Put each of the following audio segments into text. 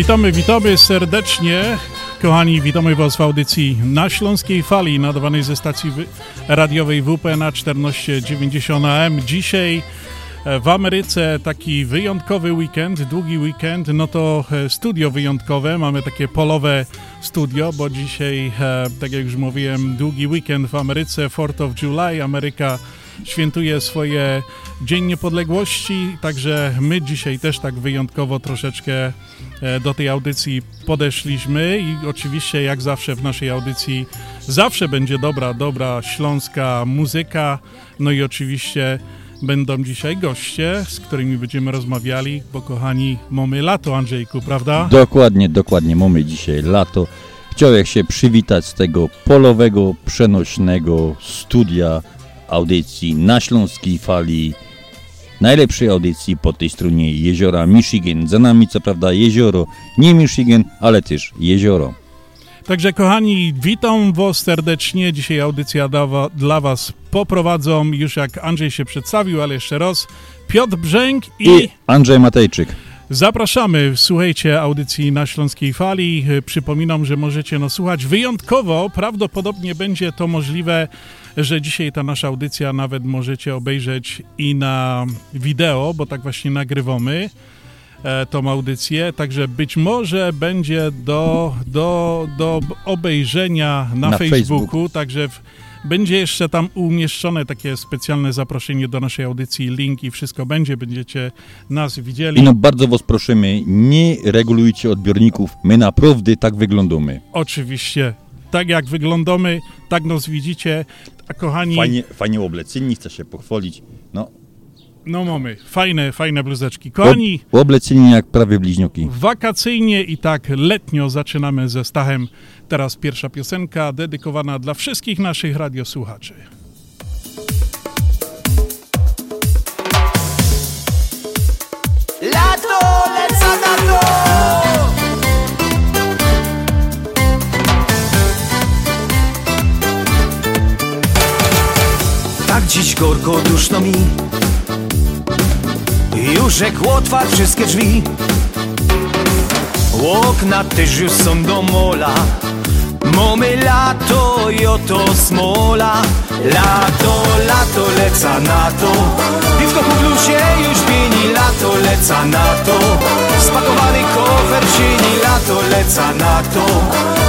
Witamy, witamy serdecznie. Kochani, witamy Was w audycji na Śląskiej Fali, nadawanej ze stacji radiowej WP na 1490 AM. Dzisiaj e, w Ameryce taki wyjątkowy weekend, długi weekend, no to e, studio wyjątkowe, mamy takie polowe studio, bo dzisiaj, e, tak jak już mówiłem, długi weekend w Ameryce, 4th of July, Ameryka świętuje swoje Dzień Niepodległości, także my dzisiaj też tak wyjątkowo troszeczkę e, do tej audycji podeszliśmy i oczywiście jak zawsze w naszej audycji zawsze będzie dobra, dobra śląska muzyka, no i oczywiście będą dzisiaj goście, z którymi będziemy rozmawiali, bo kochani, mamy lato Andrzejku, prawda? Dokładnie, dokładnie, mamy dzisiaj lato. Chciałem się przywitać z tego polowego, przenośnego studia audycji na Śląskiej Fali, najlepszej audycji po tej stronie jeziora Michigan. Za nami co prawda jezioro, nie Michigan, ale też jezioro. Także kochani, witam Was serdecznie. Dzisiaj audycja dla, Was poprowadzą, już jak Andrzej się przedstawił, ale jeszcze raz, Piotr Brzęk i, I Andrzej Matejczyk. Zapraszamy, słuchajcie audycji na Śląskiej Fali. Przypominam, że możecie nas słuchać wyjątkowo. Prawdopodobnie będzie to możliwe, że dzisiaj ta nasza audycja nawet możecie obejrzeć i na wideo, bo tak właśnie nagrywamy e, tą audycję, także być może będzie do, do, do obejrzenia na, Na Facebooku, Facebooku. także w, będzie jeszcze tam umieszczone takie specjalne zaproszenie do naszej audycji, link i wszystko będzie, będziecie nas widzieli. I no bardzo was prosimy, nie regulujcie odbiorników, my naprawdę tak wyglądamy. Oczywiście, tak jak wyglądamy, tak nas widzicie, a kochani, Fajnie, fajnie obleceni, chcę się pochwalić. No, mamy, fajne, fajne bluzeczki. Kochani, ob, obleceni jak prawie bliźnioki. wakacyjnie i tak letnio zaczynamy ze Stachem. Teraz pierwsza piosenka dedykowana dla wszystkich naszych radiosłuchaczy. Lato, leca na to! Tak dziś gorko duszno mi Już jak otwarł wszystkie drzwi. Okna też już są do mola. Mamy lato i oto smola. Lato, lato, leca na to. Piwko po blusie już pieni Lato, leca na to. Spakowany kofer sieni Lato, leca na to.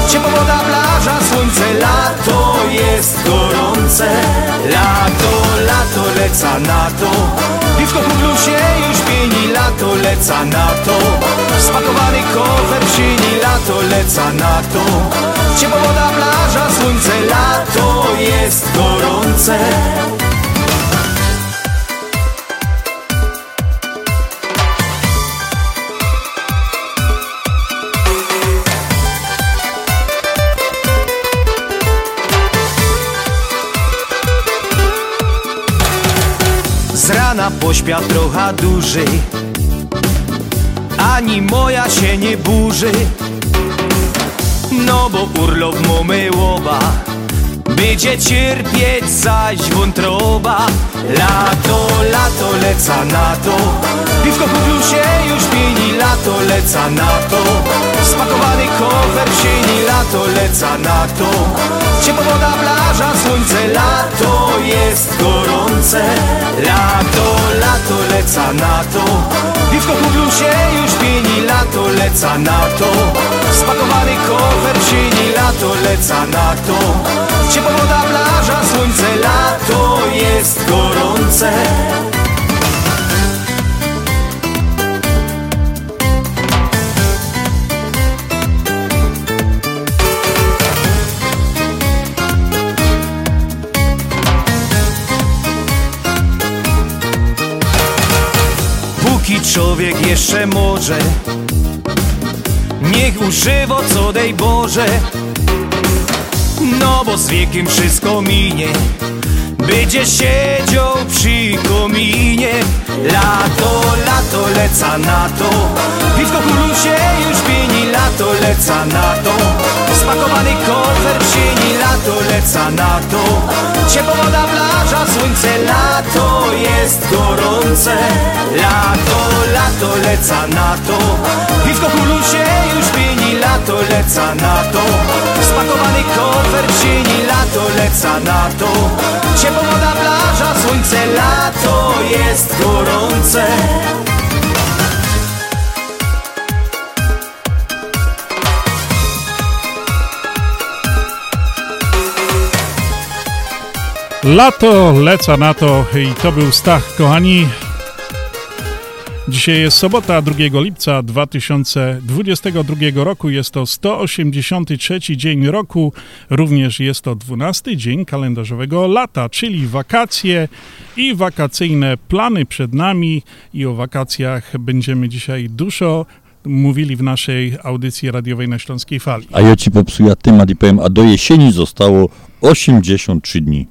Ciepła woda, plaża, słońce Lato jest gorące. Lato, lato, leca na to. Piwko po blusie już pieni Lato, leca na to. Spakowany kofer sieni Lato, leca na to. Ciepła woda, plaża, słońce, lato jest gorące. Pośpiał trochę dłużej Ani moja się nie burzy No bo urlop mamy łoba Będzie cierpieć zaś wątroba. Lato, lato, leca na to. Piwko po już pieni Lato, leca na to Spakowany kofer w sieni Lato, leca na to. Ciepła woda, plaża, słońce Lato jest gorące. Lato, lato, leca na to. Piwko po blusie już pieni Lato, leca na to. Spakowany kofer w sieni, lato leca na to. Ciepła woda, plaża, słońce, lato jest gorące człowiek jeszcze może. Niech używa co dej Boże. No bo z wiekiem wszystko minie będzie siedział przy kominie. Lato, lato, leca na to. Piwko się już pieni Lato, leca na to. Spakowany kofer sieni Lato, leca na to. Ciepła woda, plaża, słońce Lato jest gorące. Lato, lato, leca na to Piwko kulu się już pieni Lato, leca na to. Spakowany kofer w sieni Lato, leca na to. Ciepła woda, plaża, słońce, lato jest gorące. Lato leca na to i to był Stach, kochani. Dzisiaj jest sobota, 2 lipca 2022 roku. Jest to 183 dzień roku. Również jest to 12 dzień kalendarzowego lata, czyli wakacje i wakacyjne plany przed nami. I o wakacjach będziemy dzisiaj dużo mówili w naszej audycji radiowej na Śląskiej Fali. A ja ci popsuję temat i powiem, a do jesieni zostało 83 dni.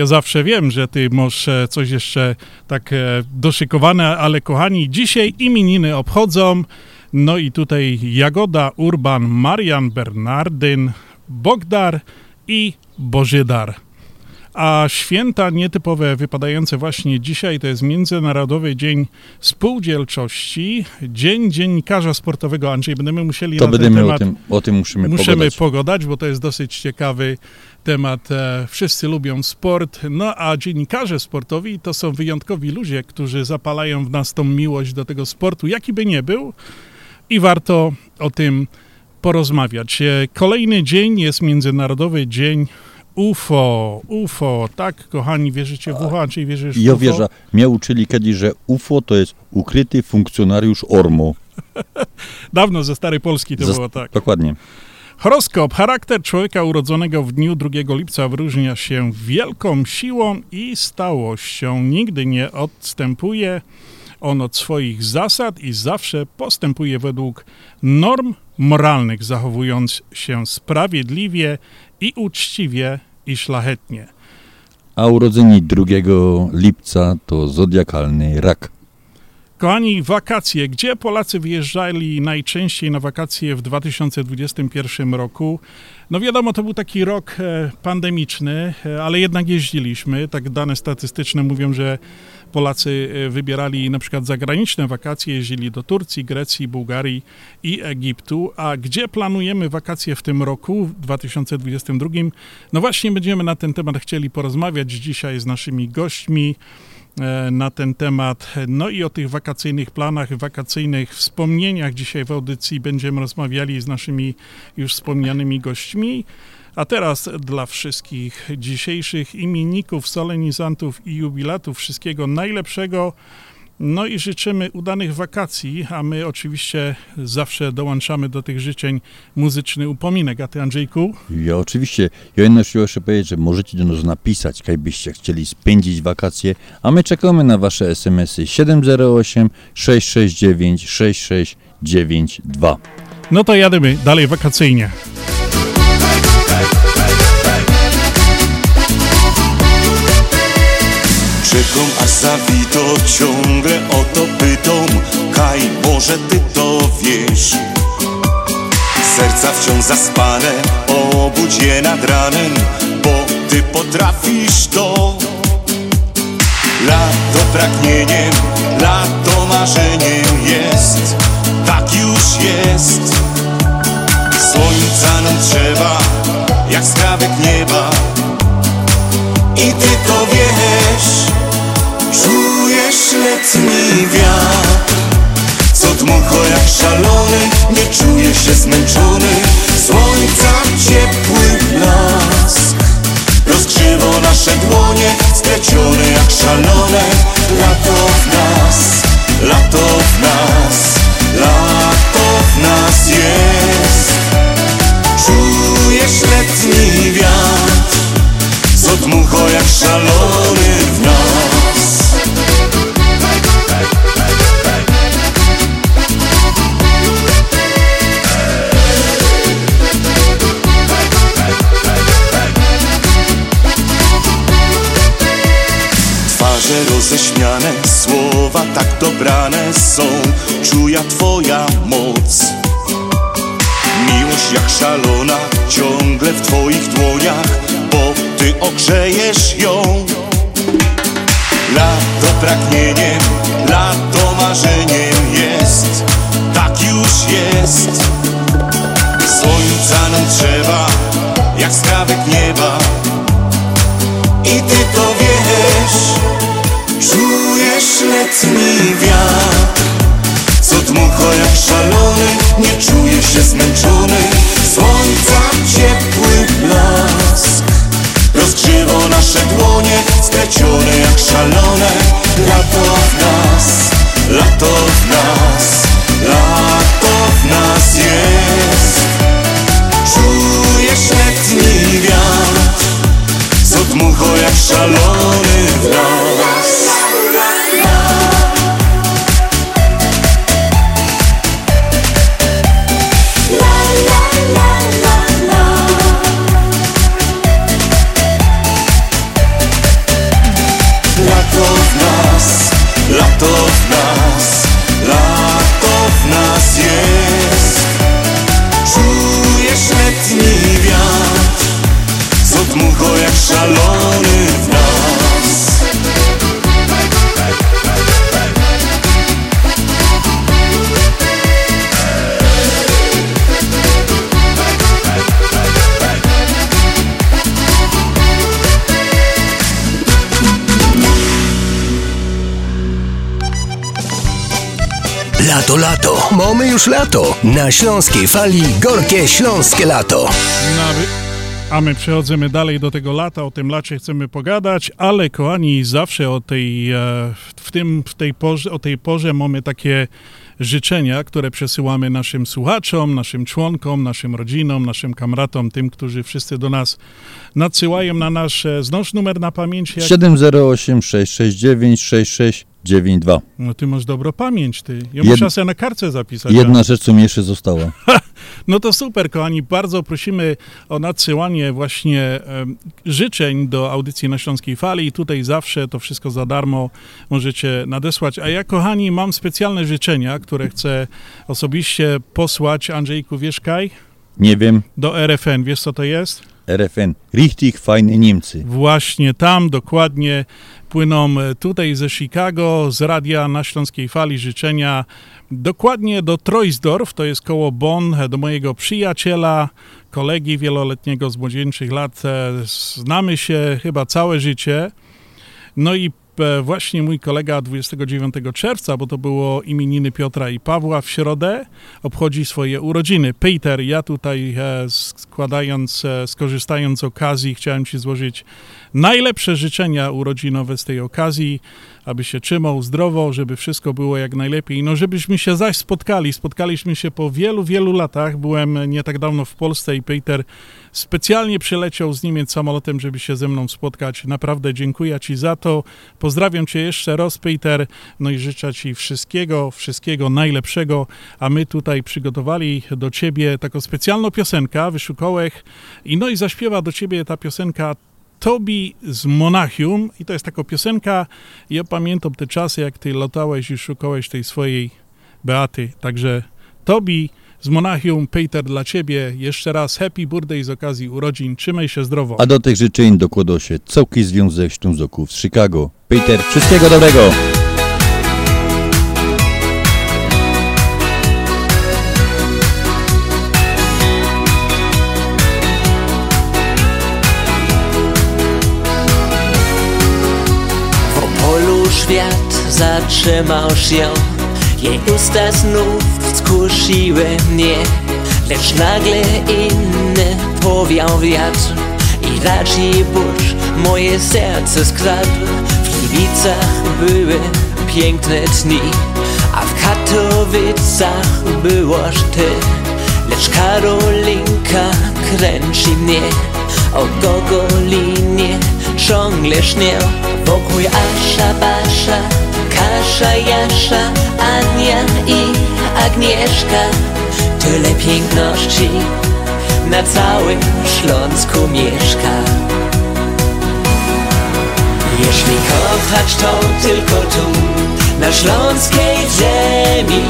Ja zawsze wiem, że ty masz e, coś jeszcze tak e, doszykowane, ale kochani, dzisiaj imieniny obchodzą. No i tutaj Jagoda, Urban, Marian, Bernardyn, Bogdar i Bożydar. A święta nietypowe wypadające właśnie dzisiaj to jest Międzynarodowy Dzień Spółdzielczości, Dzień Dziennikarza Sportowego. Andrzej, będziemy musieli To na ten będziemy o temat tym, o tym musimy, Musimy pogadać. pogadać, bo to jest dosyć ciekawy temat. E, Wszyscy lubią sport, no a dziennikarze sportowi to są wyjątkowi ludzie, którzy zapalają w nas tą miłość do tego sportu, jaki by nie był i warto o tym porozmawiać. E, Kolejny dzień jest Międzynarodowy Dzień UFO. UFO, tak, kochani, wierzycie w UFO, czy wierzysz w I ja UFO? wierzę, mnie uczyli kiedyś, że UFO to jest ukryty funkcjonariusz ORMO. Dawno ze starej Polski to Ze- było tak. Dokładnie. Horoskop. Charakter człowieka urodzonego w dniu 2 lipca wyróżnia się wielką siłą i stałością. Nigdy nie odstępuje on od swoich zasad i zawsze postępuje według norm moralnych, zachowując się sprawiedliwie i uczciwie i szlachetnie. A urodzeni 2 lipca to zodiakalny rak. Kochani, wakacje. Gdzie Polacy wyjeżdżali najczęściej na wakacje w 2021 roku? No wiadomo, to był taki rok e, pandemiczny, e, ale jednak jeździliśmy. Tak dane statystyczne mówią, że Polacy e, wybierali na przykład zagraniczne wakacje, jeździli do Turcji, Grecji, Bułgarii i Egiptu. A gdzie planujemy wakacje w tym roku, w 2022? No właśnie będziemy na ten temat chcieli porozmawiać dzisiaj z naszymi gośćmi na ten temat. No i o tych wakacyjnych planach, wakacyjnych wspomnieniach dzisiaj w audycji będziemy rozmawiali z naszymi już wspomnianymi gośćmi. A teraz dla wszystkich dzisiejszych imienników, solenizantów i jubilatów wszystkiego najlepszego. No i życzymy udanych wakacji, a my oczywiście zawsze dołączamy do tych życzeń muzyczny upominek. A ty, Andrzejku? Ja oczywiście, ja jedno chciałem jeszcze powiedzieć, że możecie do nas napisać, jak byście chcieli spędzić wakacje, a my czekamy na wasze smsy 708 669 6692. No to jadymy dalej wakacyjnie. Czekam aż zawito ciągle o to pytam. Kaj, może ty to wiesz. Serca wciąż zaspane Obudź je nad ranem Bo ty potrafisz to. Lato pragnieniem Lato marzeniem jest. Tak już jest. Słońca nam trzeba Jak skrawek nieba i ty to wiesz. Czujesz letni wiatr. Co dmucho jak szalony Nie czuję się zmęczony. Słońca ciepły blask. Rozgrzewa nasze dłonie Splecione jak szalone. Lato w nas Lato w nas Lato w nas jest. Czujesz letni wiatr Co dmucho jak szalony w nas Twarze roześmiane, słowa tak dobrane są. Czuja Twoja moc. Miłość jak szalona, ciągle w Twoich dłoniach ogrzejesz ją. Lato pragnieniem, lato marzeniem jest. Tak już jest. Słońca nam trzeba, jak skrawek nieba. I Ty to wiesz. Czujesz letni wiatr. Co dmucha jak szalony Nie czuję się zmęczony Splecione jak szalone. Lato w nas Lato w nas Lato w nas jest. Czujesz letni wiatr Co dmucha jak szalony Lato, lato, mamy już lato. Na śląskiej fali gorkie śląskie lato. No, a my- przechodzimy dalej do tego lata, o tym lacie chcemy pogadać, ale kochani, zawsze o tej, e, w, tym, w tej porze, o tej porze mamy takie życzenia, które przesyłamy naszym słuchaczom, naszym członkom, naszym rodzinom, naszym kamratom, tym, którzy wszyscy do nas nadsyłają na nasz, e, znosz numer na pamięć, jak, 708 669 6692. no ty masz dobrą pamięć, ty, ja Jed- muszę sobie na kartce zapisać. Jedna rzecz, co mi jeszcze została. No to super, kochani. Bardzo prosimy o nadsyłanie właśnie em, życzeń do audycji na Śląskiej Fali. Tutaj zawsze to wszystko za darmo możecie nadesłać. A ja, kochani, mam specjalne życzenia, które chcę osobiście posłać Andrzejku Wieszkaj Nie wiem, do RFN. Wiesz, co to jest? RFN. Richtig fajne Niemcy. Właśnie tam dokładnie płyną e, tutaj ze Chicago, z radia na Śląskiej Fali życzenia dokładnie do Troisdorf, to jest koło Bonn, do mojego przyjaciela, kolegi wieloletniego z młodzieńczych lat. E, Znamy się chyba całe życie. No i e, właśnie mój kolega 29 czerwca, bo to było imieniny Piotra i Pawła w środę, obchodzi swoje urodziny. Peter, ja tutaj składając, skorzystając z okazji, chciałem Ci złożyć najlepsze życzenia urodzinowe z tej okazji, aby się trzymał zdrowo, żeby wszystko było jak najlepiej. No, żebyśmy się zaś spotkali. Spotkaliśmy się po wielu, wielu latach. Byłem nie tak dawno w Polsce i Peter specjalnie przyleciał z Niemiec samolotem, żeby się ze mną spotkać. Naprawdę dziękuję Ci za to. Pozdrawiam Cię jeszcze raz, Peter. No i życzę Ci wszystkiego, wszystkiego najlepszego. A my tutaj przygotowali do Ciebie taką specjalną piosenkę, wyszukałech. I no i zaśpiewa do Ciebie ta piosenka Tobi z Monachium i to jest taka piosenka, ja pamiętam te czasy, jak ty latałeś i szukałeś tej swojej Beaty, także Tobi z Monachium, Peter dla ciebie, jeszcze raz happy birthday z okazji urodzin, trzymaj się zdrowo. A do tych życzeń dokładał się całki Związek Ślązoków z Chicago. Peter, wszystkiego dobrego! Świat zatrzymał się Jej usta znów siłę mnie Lecz nagle inny powiał wiatr I raczej burz moje serce skradł. W Gliwicach były piękne dni A w Katowicach byłoż ty Lecz Karolinka kręci mnie O gogolinie ciągle śnię Wokół Asza, Basza, Kasza, Jasza Ania i Agnieszka. Tyle piękności na całym Śląsku mieszka. Jeśli kochać to tylko tu, na śląskiej ziemi.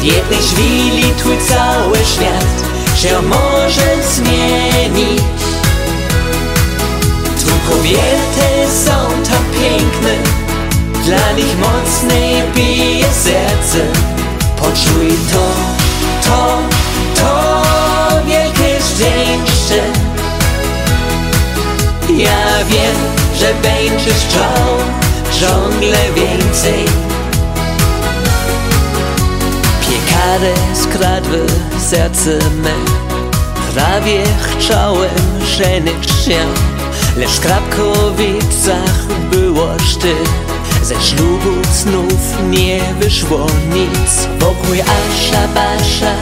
W jednej chwili twój cały świat się może zmienić kobiety są tak piękne, dla nich mocniej bije serce. Poczuj to, to, to wielkie szczęście. Ja wiem, że będziesz chciał ciągle więcej. Piekary skradły serce me. Prawie chciałem żenić się Lecz w Krapkowicach byłoś ty ze ślubu znów nie wyszło nic. Wokół Asza, Basza,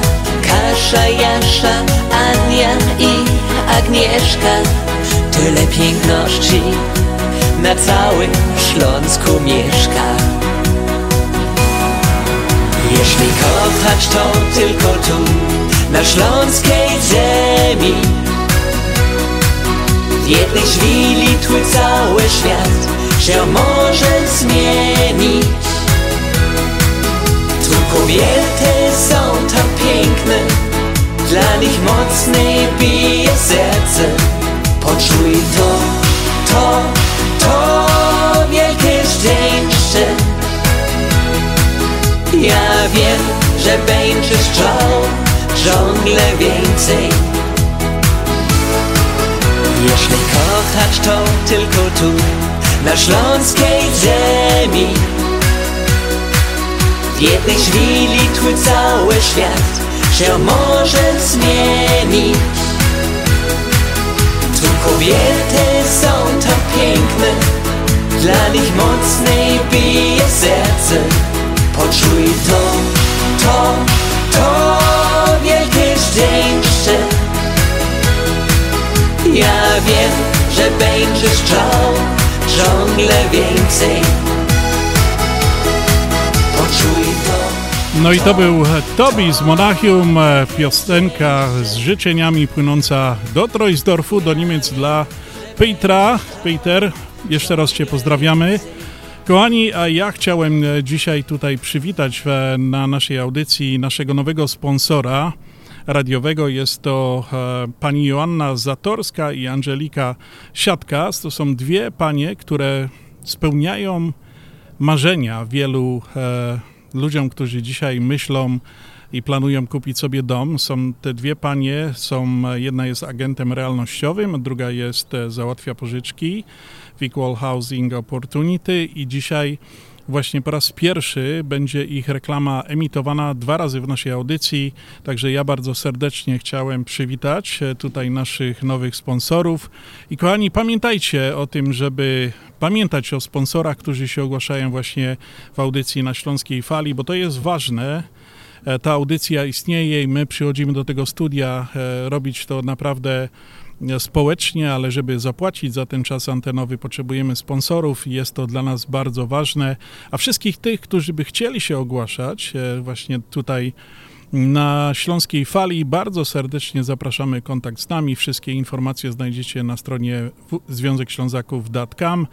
Kasza, Jasza Ania i Agnieszka. Tyle piękności na całym Śląsku mieszka. Jeśli kochać to tylko tu Na śląskiej ziemi jednej chwili twój cały świat się może zmienić. Tu kobiety są tak piękne Dla nich mocniej bije serce. Poczuj to, to, to wielkie szczęście. Ja wiem, że będziesz chciał ciągle więcej Jeśli kochać to tylko tu na śląskiej ziemi. W jednej chwili twój cały świat się może zmienić. Tu kobiety są tak piękne Dla nich mocniej bije serce. Poczuj to, to, to wielkie szczęście Ja wiem, że będziesz chciał ciągle więcej Poczuj to No i to był Tobi z Monachium, e, piosenka z życzeniami płynąca do Troisdorfu, do Niemiec dla Petra. Peter, jeszcze raz Cię pozdrawiamy. Kochani, a ja chciałem e, dzisiaj tutaj przywitać e, na naszej audycji naszego nowego sponsora radiowego. Jest to e, pani Joanna Zatorska i Angelika Siatka. To są dwie panie, które spełniają marzenia wielu e, ludziom, którzy dzisiaj myślą i planują kupić sobie dom. Są te dwie panie, są, jedna jest agentem realnościowym, druga jest e, załatwia pożyczki w Equal Housing Opportunity i dzisiaj właśnie po raz pierwszy będzie ich reklama emitowana dwa razy w naszej audycji, także ja bardzo serdecznie chciałem przywitać e, tutaj naszych nowych sponsorów. I kochani, pamiętajcie o tym, żeby pamiętać o sponsorach, którzy się ogłaszają właśnie w audycji na Śląskiej Fali, bo to jest ważne, e, ta audycja istnieje i my przychodzimy do tego studia e, robić to naprawdę społecznie, ale żeby zapłacić za ten czas antenowy, potrzebujemy sponsorów i jest to dla nas bardzo ważne. A wszystkich tych, którzy by chcieli się ogłaszać, e, właśnie tutaj na Śląskiej Fali. Bardzo serdecznie zapraszamy kontakt z nami. Wszystkie informacje znajdziecie na stronie Związek Ślązaków.com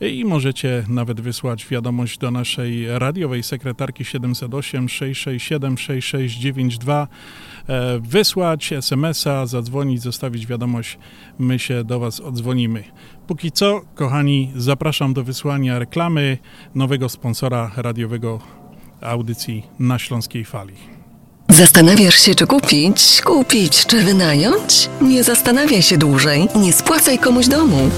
i możecie nawet wysłać wiadomość do naszej radiowej sekretarki 708 667 6692 wysłać SMS-a, zadzwonić, zostawić wiadomość, my się do Was odzwonimy. Póki co, kochani, zapraszam do wysłania reklamy nowego sponsora radiowego audycji na Śląskiej Fali. Zastanawiasz się, czy kupić, kupić, czy wynająć? Nie zastanawiaj się dłużej, nie spłacaj komuś domu.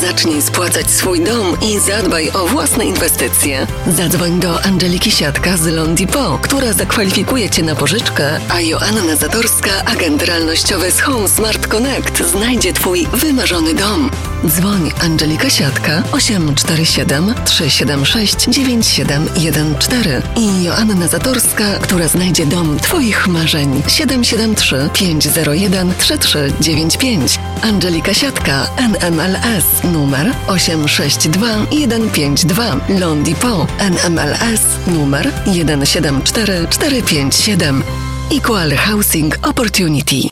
Zacznij spłacać swój dom i zadbaj o własne inwestycje. Zadzwoń do Angeliki Siatka z Londipo, która zakwalifikuje Cię na pożyczkę, a Joanna Zatorska, agent realnościowy z Home Smart Connect, znajdzie Twój wymarzony dom. Dzwoń Angelika Siatka 847 376 9714 i Joanna Zatorska, która znajdzie dom Twoich marzeń 773 501 3395. Angelika Siatka NMLS numer 862 152 Londipo NMLS numer 174457 Equal Housing Opportunity.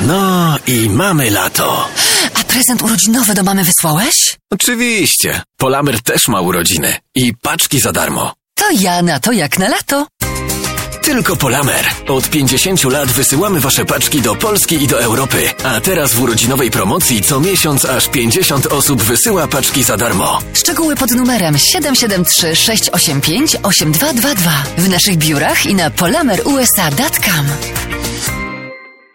No i mamy lato. A prezent urodzinowy do mamy wysłałeś? Oczywiście. Polamer też ma urodziny. I paczki za darmo. To ja na to jak na lato. Tylko Polamer. Od 50 lat wysyłamy wasze paczki do Polski i do Europy. A teraz w urodzinowej promocji co miesiąc aż 50 osób wysyła paczki za darmo. Szczegóły pod numerem 773 685 8222 w naszych biurach i na polamerusa.com.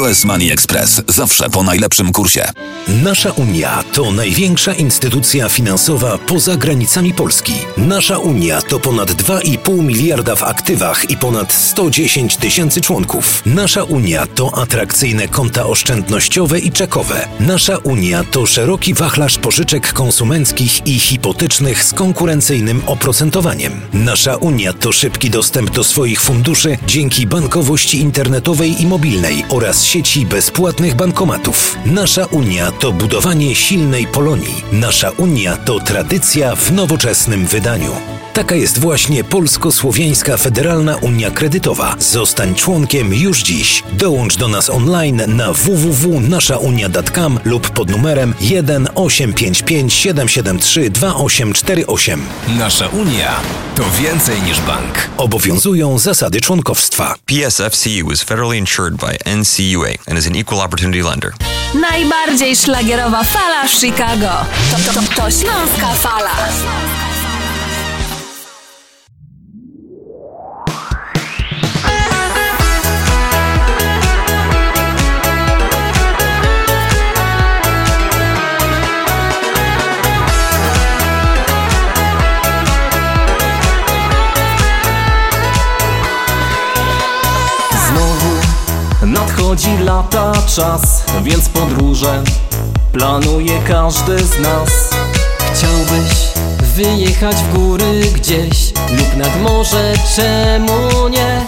US Money Express. Zawsze po najlepszym kursie. Nasza Unia to największa instytucja finansowa poza granicami Polski. Nasza Unia to ponad 2,5 miliarda w aktywach i ponad 110 tysięcy członków. Nasza Unia to atrakcyjne konta oszczędnościowe i czekowe. Nasza Unia to szeroki wachlarz pożyczek konsumenckich i hipotecznych z konkurencyjnym oprocentowaniem. Nasza Unia to szybki dostęp do swoich funduszy dzięki bankowości internetowej i mobilnej oraz sieci bezpłatnych bankomatów. Nasza Unia to budowanie silnej Polonii. Nasza Unia to tradycja w nowoczesnym wydaniu. Taka jest właśnie Polsko-Słowiańska Federalna Unia Kredytowa. Zostań członkiem już dziś. Dołącz do nas online na www.naszaunia.com lub pod numerem 1 855 773 2848. Nasza Unia to więcej niż bank. Obowiązują zasady członkowstwa. PSFCU is federally insured by NCUA and is an equal opportunity lender. Najbardziej szlagierowa fala w Chicago. To, to, to, to Śląska Fala. Czas, więc podróże planuje każdy z nas. Chciałbyś wyjechać w góry gdzieś lub nad morze, czemu nie?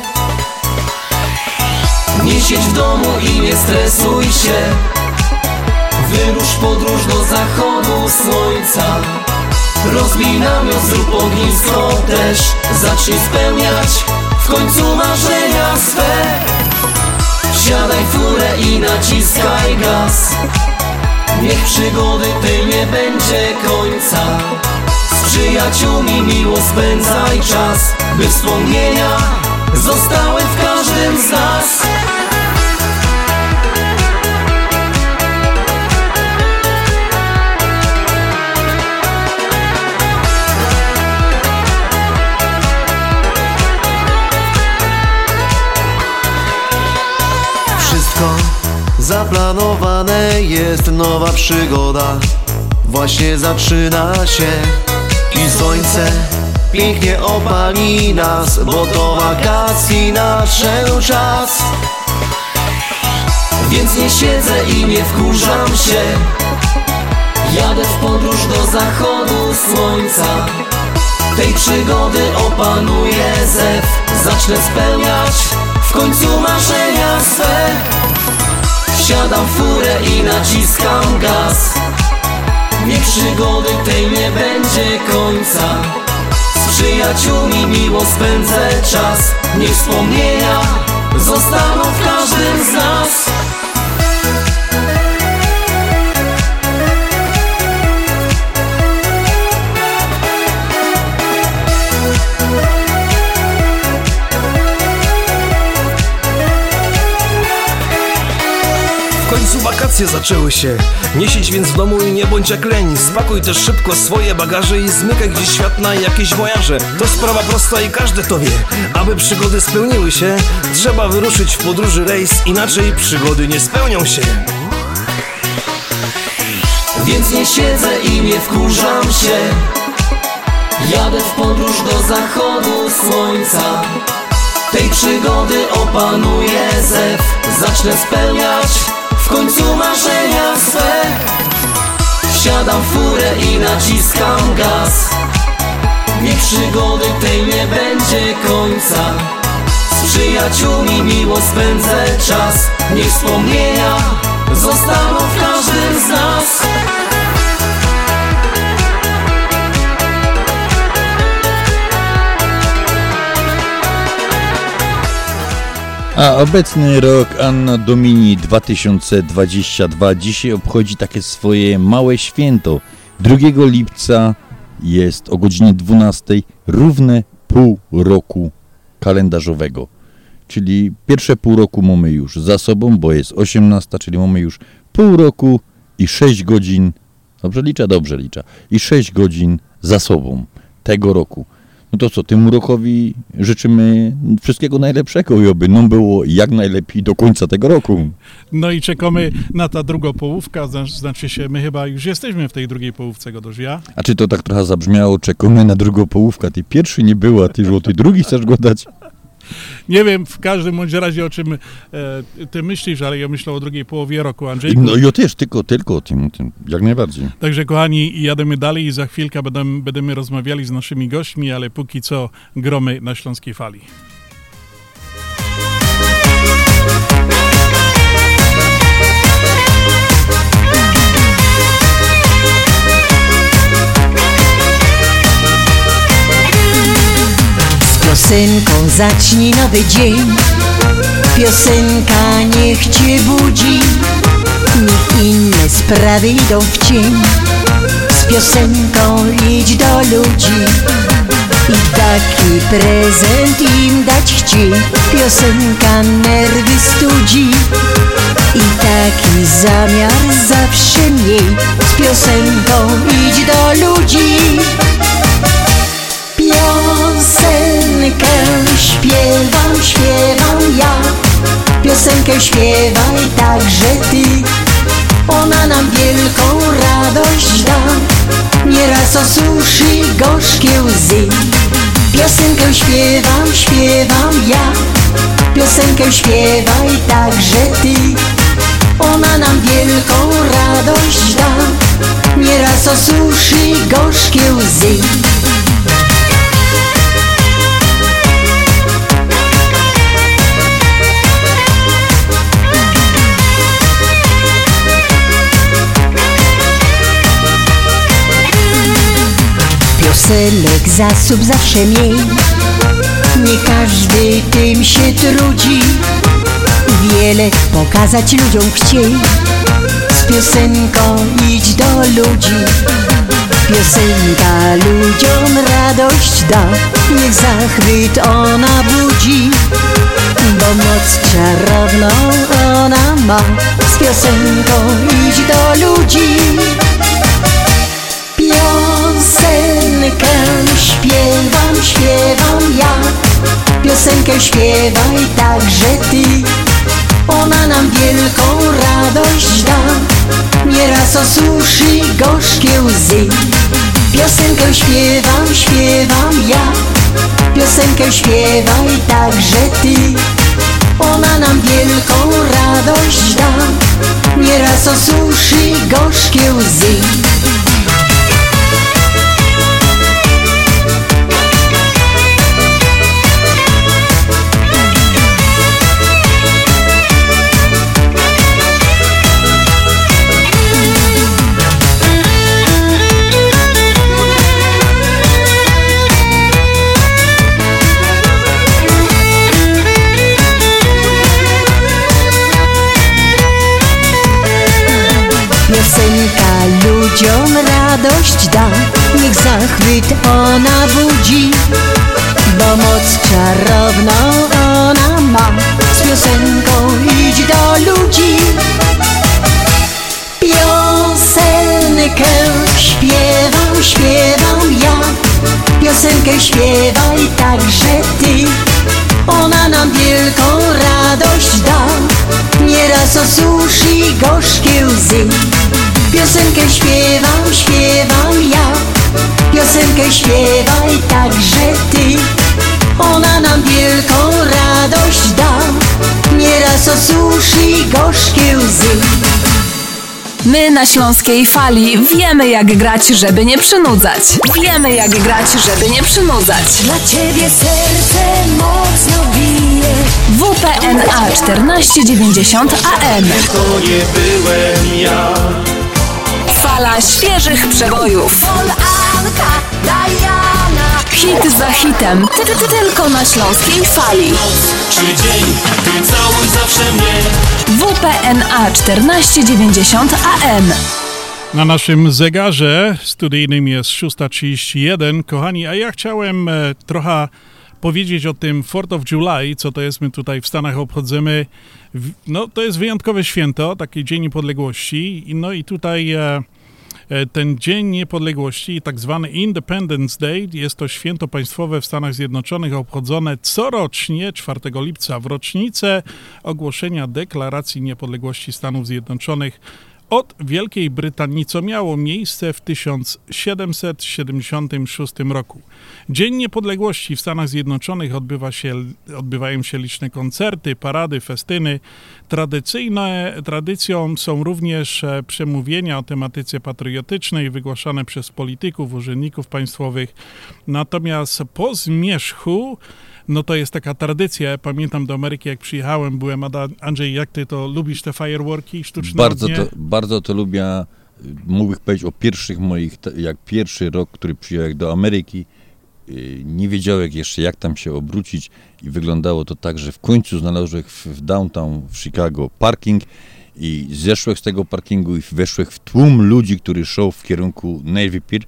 Nie siedź w domu i nie stresuj się. Wyrusz podróż do zachodu słońca. Rozbij namiot, zrób ognisko też. Zacznij spełniać w końcu marzenia swe. Wsiadaj furę i naciskaj gaz. Niech przygody tej nie będzie końca. Z przyjaciółmi miło spędzaj czas By wspomnienia zostały w każdym z nas Wszystko zaplanowane jest nowa przygoda. Właśnie zaczyna się I słońce pięknie opali nas Bo to wakacji nadszedł czas. Więc nie siedzę i nie wkurzam się. Jadę w podróż do zachodu słońca. Tej przygody opanuje zew. Zacznę spełniać w końcu marzenia swe. Wsiadam w furę i naciskam gaz. Niech przygody tej nie będzie końca. Z przyjaciółmi miło spędzę czas. Niech wspomnienia zostaną w każdym z nas wakacje zaczęły się. Nie siedź więc w domu i nie bądź jak leń Spakuj też szybko swoje bagaże I zmykaj gdzieś świat na jakieś wojaże To sprawa prosta i każdy to wie. Aby przygody spełniły się Trzeba wyruszyć w podróży rejs Inaczej przygody nie spełnią się. Więc nie siedzę i nie wkurzam się. Jadę w podróż do zachodu słońca. Tej przygody opanuje zew. Zacznę spełniać końcu marzenia swe. Wsiadam w furę i naciskam gaz. Niech przygody tej nie będzie końca. Z przyjaciółmi miło spędzę czas. Niech wspomnienia zostaną w każdym z nas A obecny rok Anna Domini 2022 dzisiaj obchodzi takie swoje małe święto. 2 lipca jest o godzinie 12 równe pół roku kalendarzowego. Czyli pierwsze pół roku mamy już za sobą, bo jest 18, czyli mamy już pół roku i 6 godzin, dobrze liczę? Dobrze liczę. I 6 godzin za sobą tego roku. No to co, temu rokowi życzymy wszystkiego najlepszego i oby nam było jak najlepiej do końca tego roku. No i czekamy na ta druga połówka, znaczy się, my chyba już jesteśmy w tej drugiej połówce, Godoż, ja? A czy to tak trochę zabrzmiało, czekamy na drugą połówkę, ty pierwszy nie była, ty o ty drugi chcesz go dać? Nie wiem w każdym bądź razie o czym e, ty myślisz, ale ja myślę o drugiej połowie roku, Andrzejku. No ja też, tylko, tylko o tym, tym, jak najbardziej. Także kochani, jademy dalej i za chwilkę będziemy, będziemy rozmawiali z naszymi gośćmi, ale póki co gromy na Śląskiej Fali. Piosenką zacznij nowy dzień. Piosenka niech cię budzi Niech inne sprawy idą w cień. Z piosenką idź do ludzi I taki prezent im dać chciej Piosenka nerwy studzi I taki zamiar zawsze miej. Z piosenką idź do ludzi Piosenkę śpiewam, śpiewam ja. Piosenkę śpiewaj także ty. Ona nam wielką radość da. Nieraz osuszy gorzkie łzy. Piosenkę śpiewam, śpiewam ja. Piosenkę śpiewaj także ty. Ona nam wielką radość da. Nieraz osuszy gorzkie łzy Piosenek zasób zawsze miej. Nie każdy tym się trudzi. Wiele pokazać ludziom chciej. Z piosenką idź do ludzi. Piosenka ludziom radość da. Niech zachwyt ona budzi. Bo moc czarowną ona ma. Z piosenką idź do ludzi Piosenkę śpiewam, śpiewam ja. Piosenkę śpiewaj także ty. Ona nam wielką radość da. Nieraz osuszy gorzkie łzy. Piosenkę śpiewam, śpiewam ja. Piosenkę śpiewaj także ty. Ona nam wielką radość da. Nieraz osuszy gorzkie łzy radość da, niech zachwyt ona budzi, bo moc czarowną ona ma, z piosenką idź do ludzi. Piosenkę śpiewam, śpiewam ja, piosenkę śpiewaj także ty. Ona nam wielką radość da, nieraz osuszy gorzkie łzy. Piosenkę śpiewam, śpiewam ja, piosenkę śpiewaj także ty. Ona nam wielką radość da, nieraz osuszy gorzkie łzy. My na Śląskiej Fali wiemy jak grać, żeby nie przynudzać. Wiemy jak grać, żeby nie przynudzać. Dla ciebie serce mocno bije. WPNA 1490 AM. To nie byłem ja Fala świeżych przebojów. Anka, Diana. Hit za hitem. Ty, ty, tylko na Śląskiej Fali. Czy dzień, ty całuj zawsze mnie WPNA 1490 AM. Na naszym zegarze studyjnym jest 6.31. Kochani, a ja chciałem e, trochę powiedzieć o tym 4th of July, co to jest, my tutaj w Stanach obchodzimy. No, to jest wyjątkowe święto, taki Dzień Niepodległości. I No i tutaj e, ten Dzień Niepodległości, tak zwany Independence Day, jest to święto państwowe w Stanach Zjednoczonych obchodzone corocznie 4 lipca w rocznicę ogłoszenia Deklaracji Niepodległości Stanów Zjednoczonych od Wielkiej Brytanii, co miało miejsce w 1776 roku. Dzień Niepodległości w Stanach Zjednoczonych odbywa się, odbywają się liczne koncerty, parady, festyny. Tradycyjne, tradycją są również e, przemówienia o tematyce patriotycznej wygłaszane przez polityków, urzędników państwowych. Natomiast po zmierzchu no to jest taka tradycja. Ja Pamiętam do Ameryki, jak przyjechałem, byłem, Ada, Andrzej, jak ty to lubisz te fireworki sztuczne Bardzo to, bardzo to lubię. Mógłbym powiedzieć o pierwszych moich, jak pierwszy rok, który przyjechałem do Ameryki, yy, nie wiedziałem jeszcze jak tam się obrócić i wyglądało to tak, że w końcu znalazłem w, w downtown w Chicago parking i zeszłem z tego parkingu i weszłem w tłum ludzi, który szedł w kierunku Navy Pier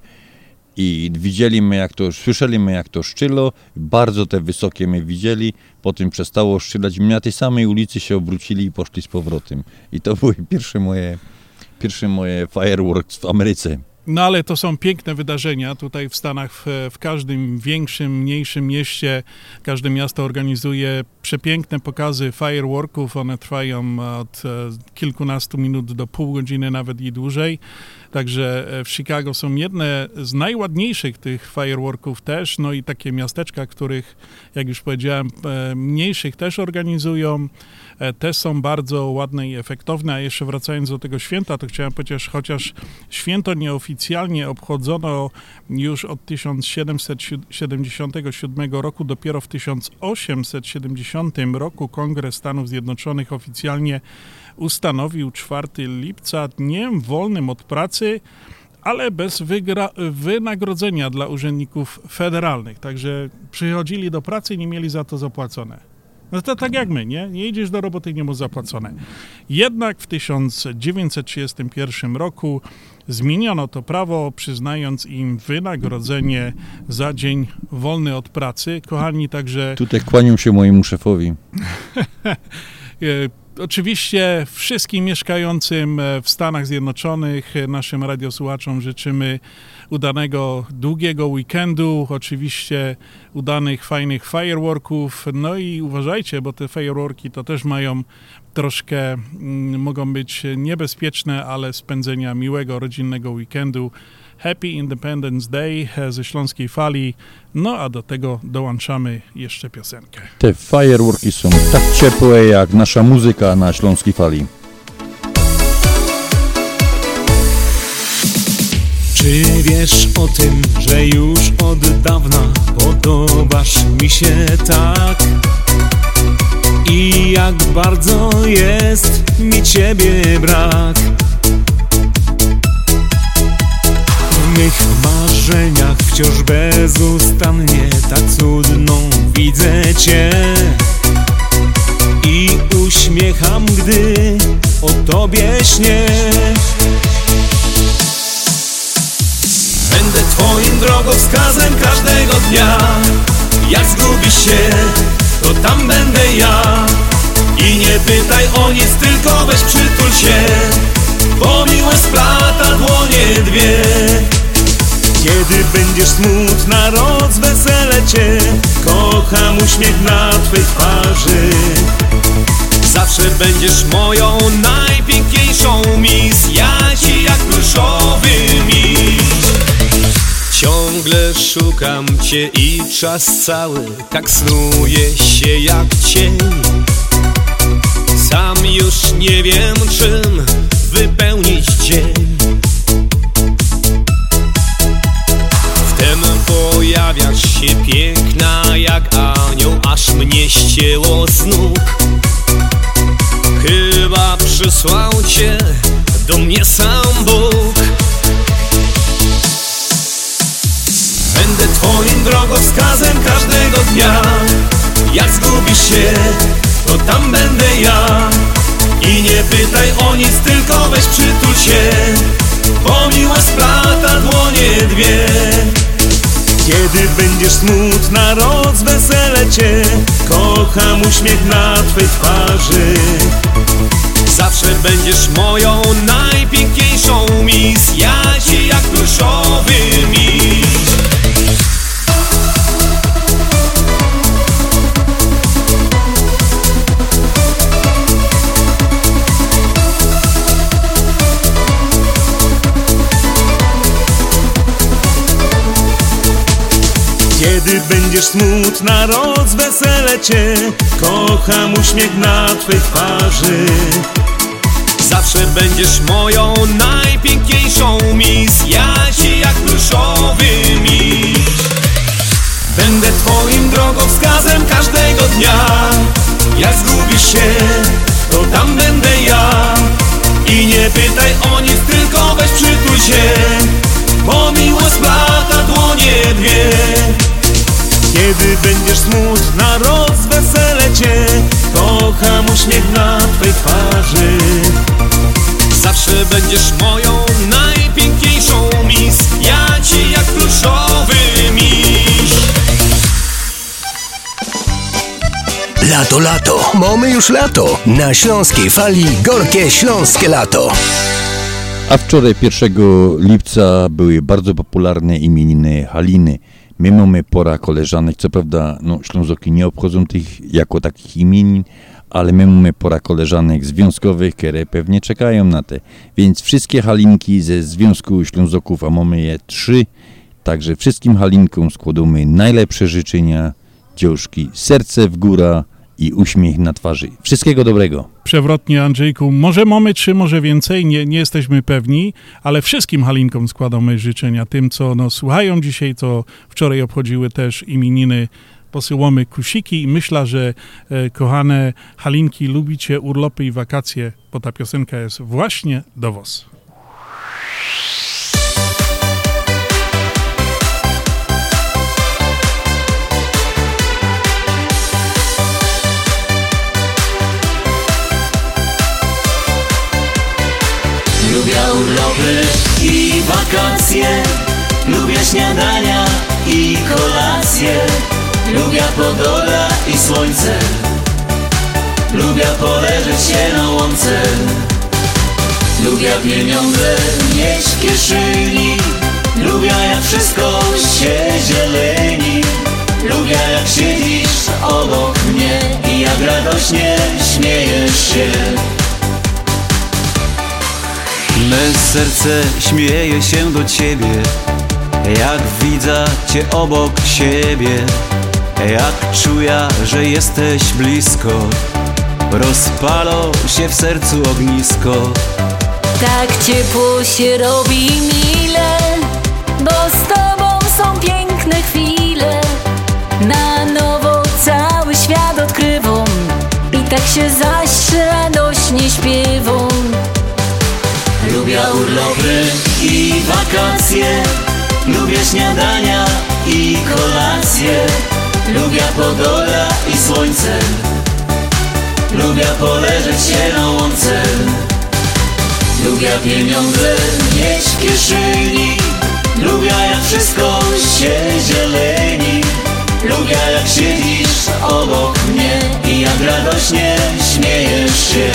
i widzieliśmy jak to, słyszeliśmy jak to szczylo, bardzo te wysokie my widzieli, potem przestało szczylać my na tej samej ulicy się obrócili i poszli z powrotem. I to były pierwsze moje, pierwsze moje fireworks w Ameryce. No ale to są piękne wydarzenia tutaj w Stanach, w, w każdym większym, mniejszym mieście, każde miasto organizuje przepiękne pokazy fireworków. One trwają od e, kilkunastu minut do pół godziny, nawet i dłużej. Także e, w Chicago są jedne z najładniejszych tych fireworków też, no i takie miasteczka, których, jak już powiedziałem, e, mniejszych też organizują. E, Te są bardzo ładne i efektowne, a jeszcze wracając do tego święta, to chciałem powiedzieć, chociaż święto nieoficjalnie obchodzono już od 1777 roku, dopiero w 1870 roku Kongres Stanów Zjednoczonych oficjalnie ustanowił 4 lipca dniem wolnym od pracy, ale bez wynagrodzenia dla urzędników federalnych. Także przychodzili do pracy i nie mieli za to zapłacone. No to tak jak my, nie? Nie idziesz do roboty, nie masz zapłacone. Jednak w 1931 roku zmieniono to prawo, przyznając im wynagrodzenie za dzień wolny od pracy. Kochani, także Tutaj kłaniam się mojemu szefowi. Oczywiście wszystkim mieszkającym e, w Stanach Zjednoczonych, e, naszym radiosłuchaczom życzymy udanego, długiego weekendu, oczywiście udanych, fajnych fireworków. No i uważajcie, bo te fireworki to też mają troszkę, mm, mogą być niebezpieczne, ale spędzenia miłego, rodzinnego weekendu. Happy Independence Day e, ze Śląskiej Fali. No a do tego dołączamy jeszcze piosenkę. Te fireworki są tak ciepłe jak nasza muzyka na Śląskiej Fali. Czy wiesz o tym, że już od dawna podobasz mi się tak? I jak bardzo jest mi ciebie brak? Mych marzeniach wciąż bezustannie tak cudną widzę cię. I uśmiecham, gdy o tobie śnię. Będę twoim drogowskazem każdego dnia. Jak zgubisz się, to tam będę ja. I nie pytaj o nic, tylko weź przytul się Bo miłość splata dłonie dwie kiedy będziesz smutna, rozwesele cię. Kocham uśmiech na twej twarzy. Zawsze będziesz moją najpiękniejszą mis Ja ci jak pluszowy miś Ciągle szukam cię i czas cały Tak snuje się jak cień. Sam już nie wiem czym wypełnić dzień pojawiasz się piękna jak anioł Aż mnie ścięło z nóg. Chyba przysłał cię do mnie sam Bóg. Będę twoim drogowskazem każdego dnia. Jak zgubisz się, to tam będę ja. I nie pytaj o nic, tylko weź przytul się Bo miłość splata dłonie dwie Kiedy będziesz smutna, rozwesele cię. Kocham uśmiech na twej twarzy. Zawsze będziesz moją najpiękniejszą mis Ja jak pluszowy miś Kiedy będziesz smutna, rozwesele cię. Kocham uśmiech na twej twarzy. Zawsze będziesz moją najpiękniejszą mis Ja jak pluszowy miś. Będę twoim drogowskazem każdego dnia. Jak zgubisz się, to tam będę ja. I nie pytaj o nic, tylko weź przytul się Bo miłość splata dłonie dwie Kiedy będziesz smutna, rozwesele cię Kocham uśmiech na twej twarzy Zawsze będziesz moją najpiękniejszą mis Ja ci jak pluszowy miś Lato, lato. Mamy już lato. Na śląskiej fali gorkie śląskie lato. A wczoraj 1 lipca były bardzo popularne imieniny Haliny. My mamy pora koleżanek, co prawda no, Ślązoki nie obchodzą tych jako takich imienin, ale my mamy pora koleżanek związkowych, które pewnie czekają na te. Więc wszystkie halinki ze Związku Ślązoków, a mamy je trzy, także wszystkim halinkom składamy najlepsze życzenia, dziążki, serce w góra i uśmiech na twarzy. Wszystkiego dobrego. Przewrotnie, Andrzejku, może mamy trzy, może więcej, nie, nie jesteśmy pewni, ale wszystkim Halinkom składamy życzenia. Tym, co no, słuchają dzisiaj, co wczoraj obchodziły też imieniny, posyłamy kusiki i myślę, że e, kochane Halinki, lubicie urlopy i wakacje, bo ta piosenka jest właśnie do was. Urlopy i wakacje. Lubię śniadania i kolacje. Lubię pogoda i słońce. Lubię poleżeć się na łące. Lubię pieniądze mieć w kieszeni. Lubię jak wszystko się zieleni. Lubię jak siedzisz obok mnie I jak radośnie śmiejesz się Me serce śmieje się do ciebie Jak widzę cię obok siebie Jak czuję, że jesteś blisko. Rozpalo się w sercu ognisko. Tak ciepło się robi mile Bo z tobą są piękne chwile. Na nowo cały świat odkrywam I tak się zaś radośnie śpiewam Lubię urlopy i wakacje. Lubię śniadania i kolacje. Lubię pogoda i słońce. Lubię poleżeć się na łące. Lubię pieniądze mieć w kieszeni. Lubię jak wszystko się zieleni. Lubię jak siedzisz obok mnie I jak radośnie śmiejesz się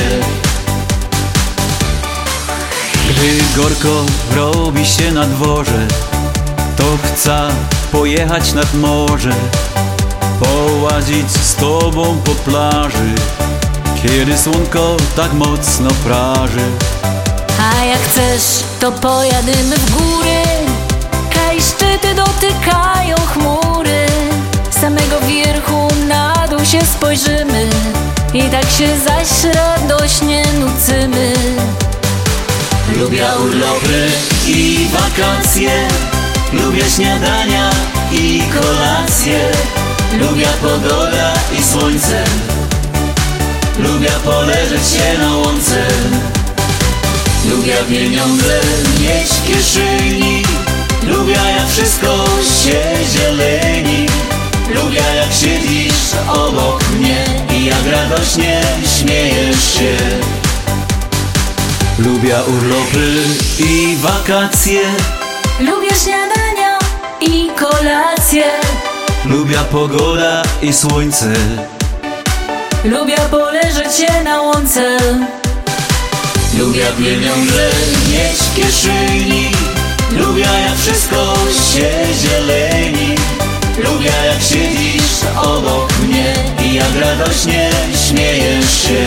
Gdy gorko robi się na dworze To chcę pojechać nad morze Połazić z tobą po plaży Kiedy słonko tak mocno praży. A jak chcesz, to pojadymy w góry. Kaj szczyty dotykają chmury. Z samego wierchu na dół się spojrzymy I tak się zaś radośnie nucymy Lubię urlopy i wakacje. Lubię śniadania i kolacje. Lubię pogoda i słońce. Lubię poleżeć się na łące. Lubię pieniądze mieć w kieszeni. Lubię jak wszystko się zieleni. Lubię jak siedzisz obok mnie I jak radośnie śmiejesz się Lubię urlopy i wakacje. Lubię śniadania i kolacje. Lubię pogoda i słońce. Lubię poleżeć się na łące. Lubię pieniądze mieć w kieszeni. Lubię jak wszystko się zieleni. Lubię jak siedzisz obok mnie I jak radośnie śmiejesz się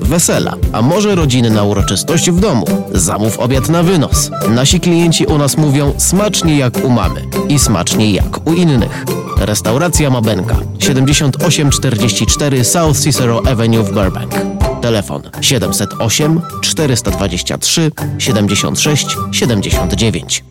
wesela, a może rodziny na uroczystość w domu. Zamów obiad na wynos. Nasi klienci u nas mówią smacznie jak u mamy i smacznie jak u innych. Restauracja Mabenka 7844 South Cicero Avenue w Burbank. Telefon 708 423 76 79.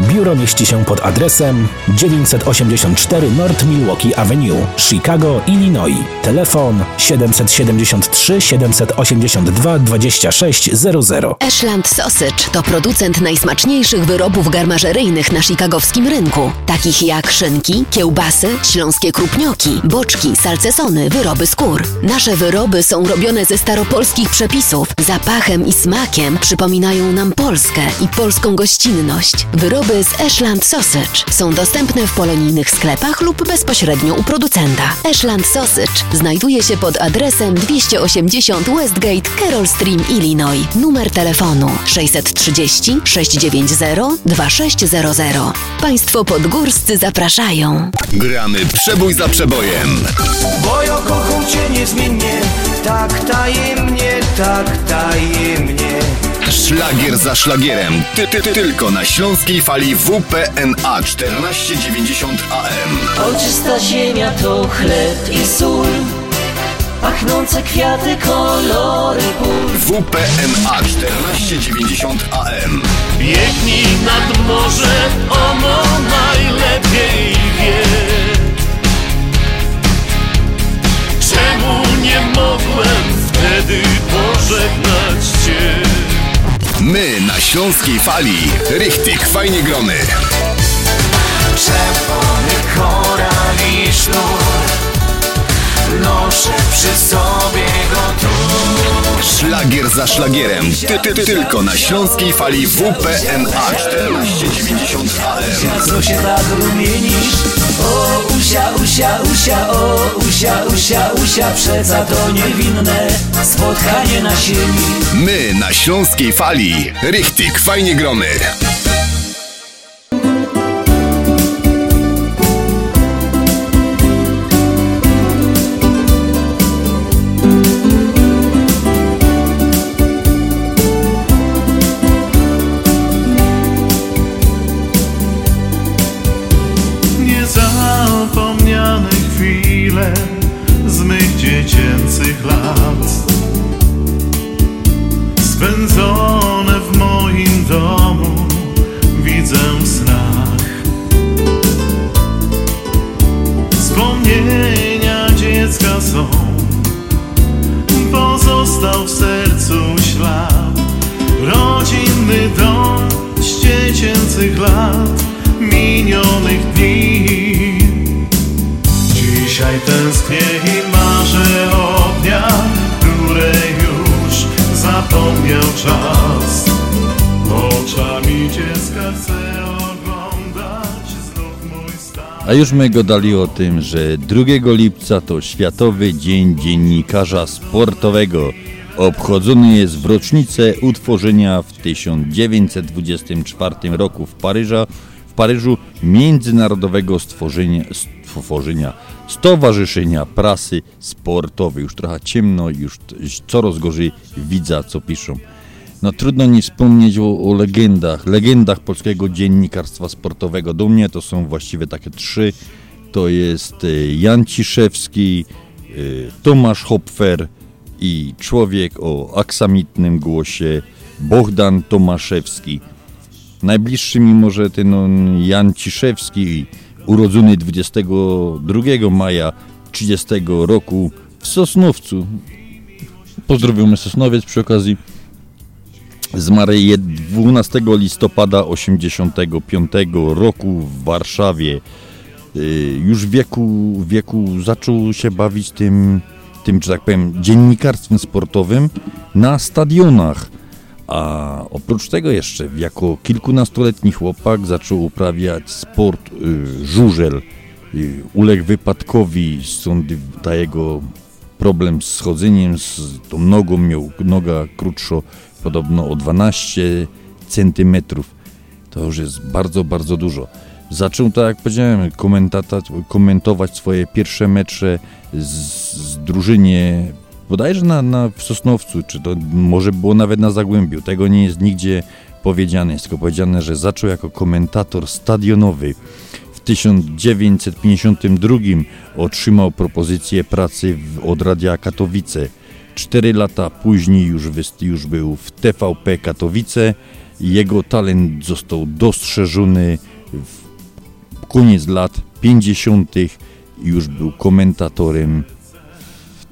Biuro mieści się pod adresem 984 North Milwaukee Avenue, Chicago, Illinois. Telefon 773 782 2600. Ashland Sausage to producent najsmaczniejszych wyrobów garmażeryjnych na chicagowskim rynku, takich jak szynki, kiełbasy, śląskie krupnioki, boczki, salcesony, wyroby skór. Nasze wyroby są robione ze staropolskich przepisów. Zapachem i smakiem przypominają nam Polskę i polską gościnność. Wyroby z Ashland Sausage są dostępne w polonijnych sklepach lub bezpośrednio u producenta. Ashland Sausage znajduje się pod adresem 280 Westgate, Carroll Stream, Illinois. Numer telefonu 630 690 2600. Państwo podgórscy zapraszają. Gramy przebój za przebojem. Bo ja kocham cię niezmiennie Tak tajemnie, tak tajemnie Szlagier za szlagierem. Ty, ty, ty, tylko na śląskiej fali WPNA 1490 AM. Oczysta ziemia to chleb i sól Pachnące kwiaty, kolory pól WPNA 1490 AM. Biegnij nad morze, ono najlepiej wie Czemu nie mogłem w śląskiej fali. Richtig, fajnie grony. Czerwony koral i sznur Noszę przy sobie go tu Szlagier za szlagierem. Ty, ty, ty, tylko na śląskiej fali WPNA 1490 AM. Co się tak rumienisz? O usia, usia, usia, o usia, usia, usia Przeca to niewinne spotkanie na sieni My na śląskiej fali. Richtig, fajnie grony. Już my gadali o tym, że 2 lipca to Światowy Dzień Dziennikarza Sportowego. Obchodzony jest w rocznicę utworzenia w 1924 roku w, Paryża, w Paryżu Międzynarodowego stworzenia, stworzenia Stowarzyszenia Prasy Sportowej. Już trochę ciemno, już coraz gorzej widza, co piszą. No trudno nie wspomnieć o, o legendach, legendach polskiego dziennikarstwa sportowego. Do mnie to są właściwie takie trzy. To jest e, Jan Ciszewski, e, Tomasz Hopfer i człowiek o aksamitnym głosie Bohdan Tomaszewski. Najbliższy mi może ten Jan Ciszewski, urodzony 22 maja 30 roku w Sosnowcu. Pozdrowiamy Sosnowiec przy okazji. Zmarł je 12 listopada 85 roku w Warszawie. Y, Już w wieku, wieku zaczął się bawić tym, tym, że tak powiem, dziennikarstwem sportowym na stadionach. A oprócz tego jeszcze, jako kilkunastoletni chłopak zaczął uprawiać sport y, żużel. Y, uległ wypadkowi, stąd ta jego problem z chodzeniem, z tą nogą, miał noga krótszo, podobno o 12 centymetrów. To już jest bardzo, bardzo dużo. Zaczął, tak jak powiedziałem, komentować swoje pierwsze mecze z, z drużynie, bodajże na, na, w Sosnowcu, czy to może było nawet na Zagłębiu. Tego nie jest nigdzie powiedziane. Jest tylko powiedziane, że zaczął jako komentator stadionowy. W 1952 otrzymał propozycję pracy w, od Radia Katowice. Cztery lata później już, już był w TVP Katowice. Jego talent został dostrzeżony w koniec lat 50. i już był komentatorem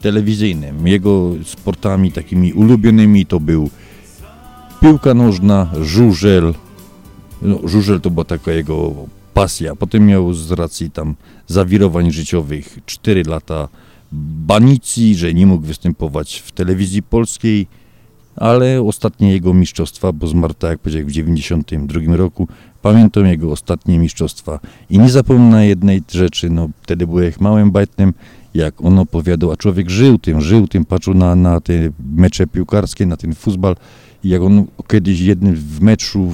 telewizyjnym. Jego sportami takimi ulubionymi to był piłka nożna, żużel. No, żużel to była taka jego pasja. Potem miał z racji tam zawirowań życiowych 4 lata banicji, że nie mógł występować w telewizji polskiej, ale ostatnie jego mistrzostwa, bo zmarł tak jak powiedziałem w 92 roku, pamiętam jego ostatnie mistrzostwa. I nie zapomnę jednej rzeczy, no wtedy byłem małym bajtnem, jak on opowiadał, a człowiek żył tym, żył tym, patrzył na, na te mecze piłkarskie, na ten futbal i jak on kiedyś jednym w meczu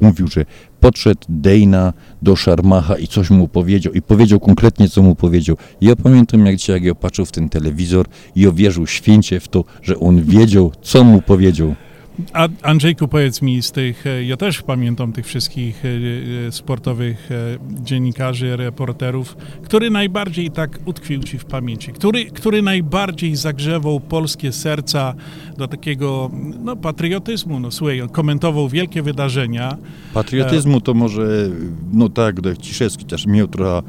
mówił, że podszedł Dejna do Szarmacha i coś mu powiedział i powiedział konkretnie, co mu powiedział. Ja pamiętam, jak dzisiaj, jak ja patrzył w ten telewizor i ja wierzył święcie w to, że on wiedział, co mu powiedział. A Andrzejku, powiedz mi z tych, e, ja też pamiętam tych wszystkich e, e, sportowych dziennikarzy, reporterów, który najbardziej tak utkwił Ci w pamięci? Który, który najbardziej zagrzewał polskie serca do takiego no, patriotyzmu? No słuchaj, komentował wielkie wydarzenia. Patriotyzmu to może, no tak, Ciszewski też miał trochę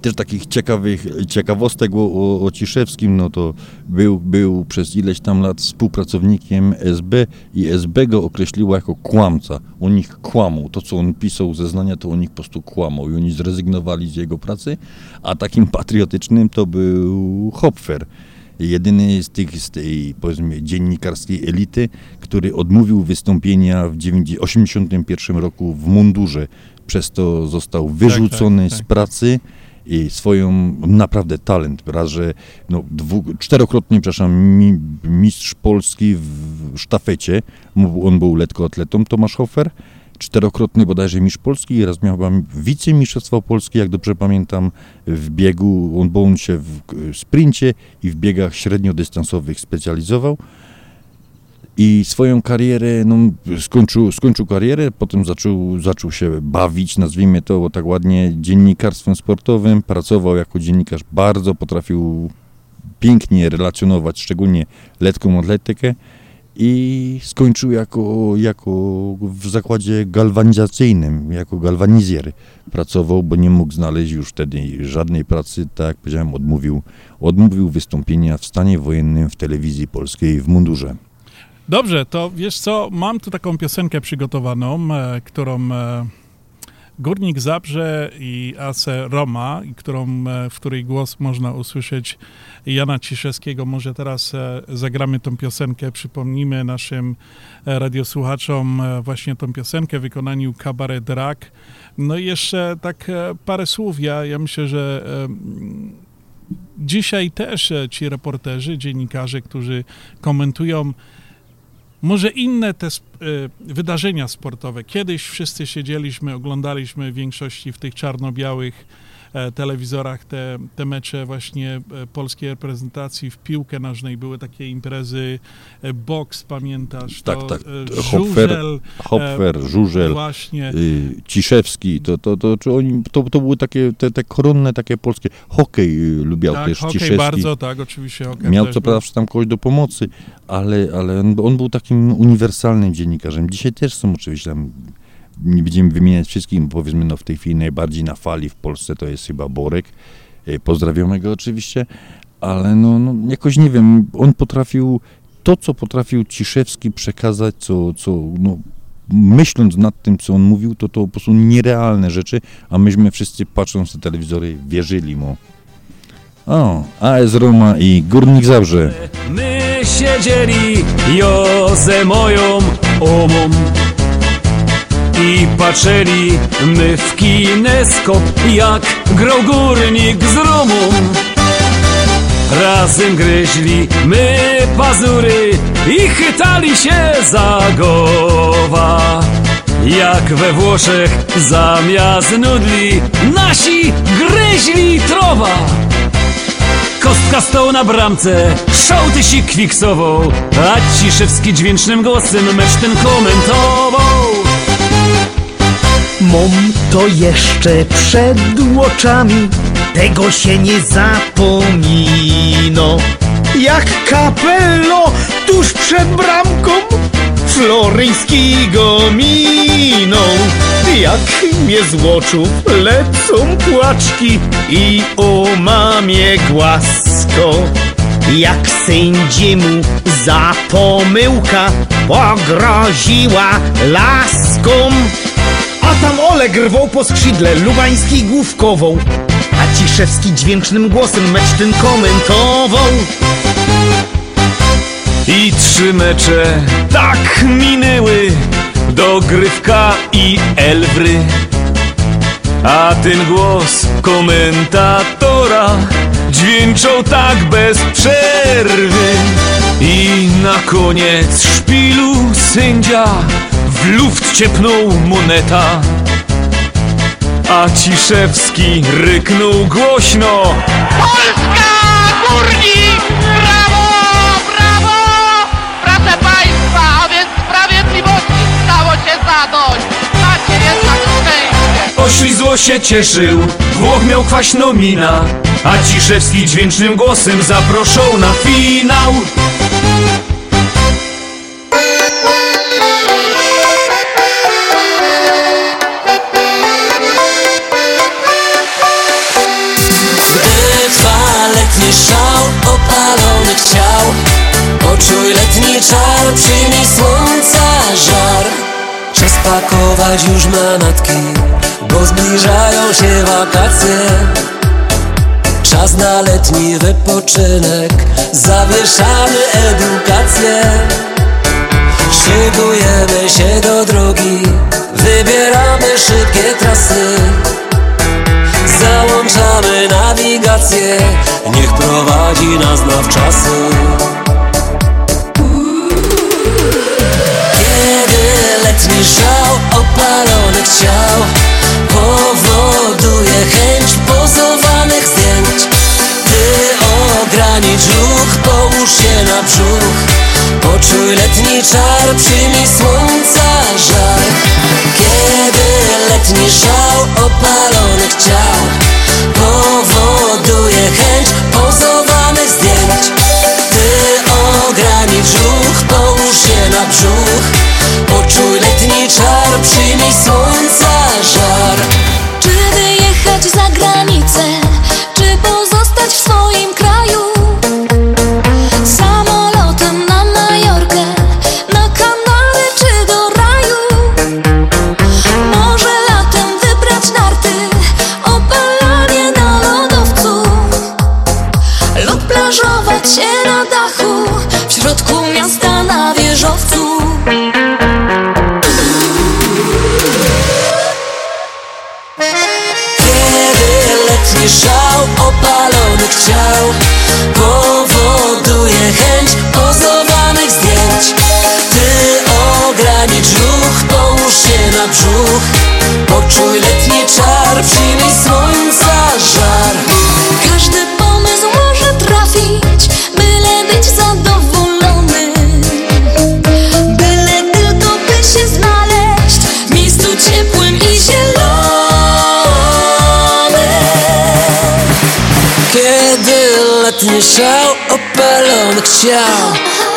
też takich ciekawych ciekawostek o, o, o Ciszewskim, no to był, był przez ileś tam lat współpracownikiem SB i SB go określiła jako kłamca. O nich kłamał. To, co on pisał zeznania, to o nich po prostu kłamał i oni zrezygnowali z jego pracy, a takim patriotycznym to był Hopfer jedyny z tych z tej powiedzmy dziennikarskiej elity, który odmówił wystąpienia w 1981 roku w mundurze. Przez to został wyrzucony tak, tak, tak. z pracy i swoją naprawdę talent, raz, że no, dwu, czterokrotnie, przepraszam, mi, mistrz Polski w sztafecie, on był lekkoatletą, Tomasz Hofer, czterokrotny bodajże mistrz Polski i raz miał wicemistrzostwo Polski, jak dobrze pamiętam, w biegu, on, bo on się w sprincie i w biegach średniodystansowych specjalizował i swoją karierę, no, skończył, skończył karierę, potem zaczął, zaczął się bawić, nazwijmy to tak ładnie, dziennikarstwem sportowym, pracował jako dziennikarz, bardzo potrafił pięknie relacjonować, szczególnie letką atletykę i skończył jako, jako w zakładzie galwanizacyjnym, jako galwanizjer pracował, bo nie mógł znaleźć już wtedy żadnej pracy, tak jak powiedziałem, odmówił, odmówił wystąpienia w stanie wojennym w telewizji polskiej w mundurze. Dobrze, to wiesz co, mam tu taką piosenkę przygotowaną, e, którą e, Górnik Zabrze i Ace Roma, którą, e, w której głos można usłyszeć Jana Ciszewskiego. Może teraz e, zagramy tą piosenkę, przypomnimy naszym e, radiosłuchaczom e, właśnie tą piosenkę w wykonaniu Cabaret Drag. No i jeszcze tak parę słów. Ja, ja myślę, że dzisiaj też ci reporterzy, dziennikarze, którzy komentują może inne te y, wydarzenia sportowe. Kiedyś wszyscy siedzieliśmy, oglądaliśmy w większości w tych czarno-białych e, telewizorach te, te mecze właśnie e, polskiej reprezentacji w piłkę nożnej. Były takie imprezy, e, boks, pamiętasz? Tak, to, tak. e, Hopfer, żużel, Hopfer, e, Żużel, Właśnie. y, Ciszewski, to, to, to, oni, to, to były takie te, te koronne takie polskie. Hokej y, lubiał Tak, też hokej Ciszewski. bardzo, tak, oczywiście hokej Miał co prawda tam kogoś do pomocy, ale, ale on, on był takim uniwersalnym dziennikarzem. Dzisiaj też są oczywiście tam, nie będziemy wymieniać wszystkich, bo powiedzmy no w tej chwili najbardziej na fali w Polsce to jest chyba Borek. E, Pozdrawiamy go oczywiście, ale no, no jakoś nie wiem, on potrafił to, co potrafił Ciszewski przekazać, co, co no, myśląc nad tym, co on mówił, to to po prostu nierealne rzeczy, a myśmy wszyscy patrząc na telewizory wierzyli mu. O, AS Roma i Górnik Zabrze. My siedzieli jo ze moją omą i patrzyli my w kineskop, jak grał górnik z Romą. Razem gryźli my pazury i chytali się za głowa. Jak we Włoszech zamiast nudli nasi gryźli trowa. Kostka stał na bramce, szołtysi kwiksował, a Ciszewski dźwięcznym głosem mecz ten komentował. Mom to jeszcze przed oczami, tego się nie zapomino. Jak kapello tuż przed bramką Floryńskiego minął. Jak mnie z oczu lecą płaczki i o głasko. Jak sędziemu za pomyłka pogroziła laską. A tam Oleg po skrzydle, Lubański główkową A Ciszewski dźwięcznym głosem mecz ten komentował I trzy mecze tak minęły, dogrywka i Elbry. A ten głos komentatora dźwięczał tak bez przerwy. I na koniec szpilu sędzia w luft ciepnął moneta. A Ciszewski ryknął głośno Polska! Górnik! Brawo! Brawo! Proszę Państwa, a więc sprawiedliwości stało się zadość. Macie jednak szczęście. Oślizło się cieszył, Włoch miał kwaśną mina A Ciszewski dźwięcznym głosem zaproszą na finał szał opalonych ciał Poczuj letni czar, przyjmij słońca żar. Czas pakować już manatki, bo zbliżają się wakacje. Czas na letni wypoczynek, zawieszamy edukację. Szykujemy się do drogi, wybieramy szybkie trasy. Załączamy nawigację. Niech prowadzi nas na wczasy. Kiedy letni żał opalonych ciał Powoduje chęć pozowanych zdjęć. Ty ogranicz ruch, połóż się na brzuch. Poczuj letni czar, przyjmij słońca letni żał opalonych ciał Powoduje chęć pozowanych zdjęć. Ty ogranicz ruch, połóż się na brzuch. Poczuj letni czar, przyjmij słońca szał opalonych ciał.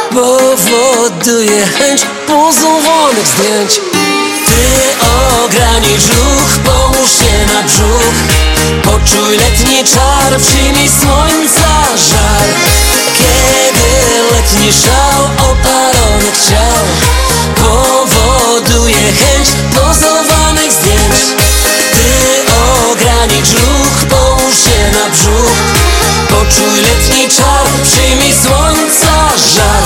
Powoduje chęć pozowanych zdjęć. Ty ogranicz ruch, połóż się na brzuch. Poczuj letni czar, przyjmij słońca żar Kiedy letni szał Poczuj letni czar, przyjmij słońca żar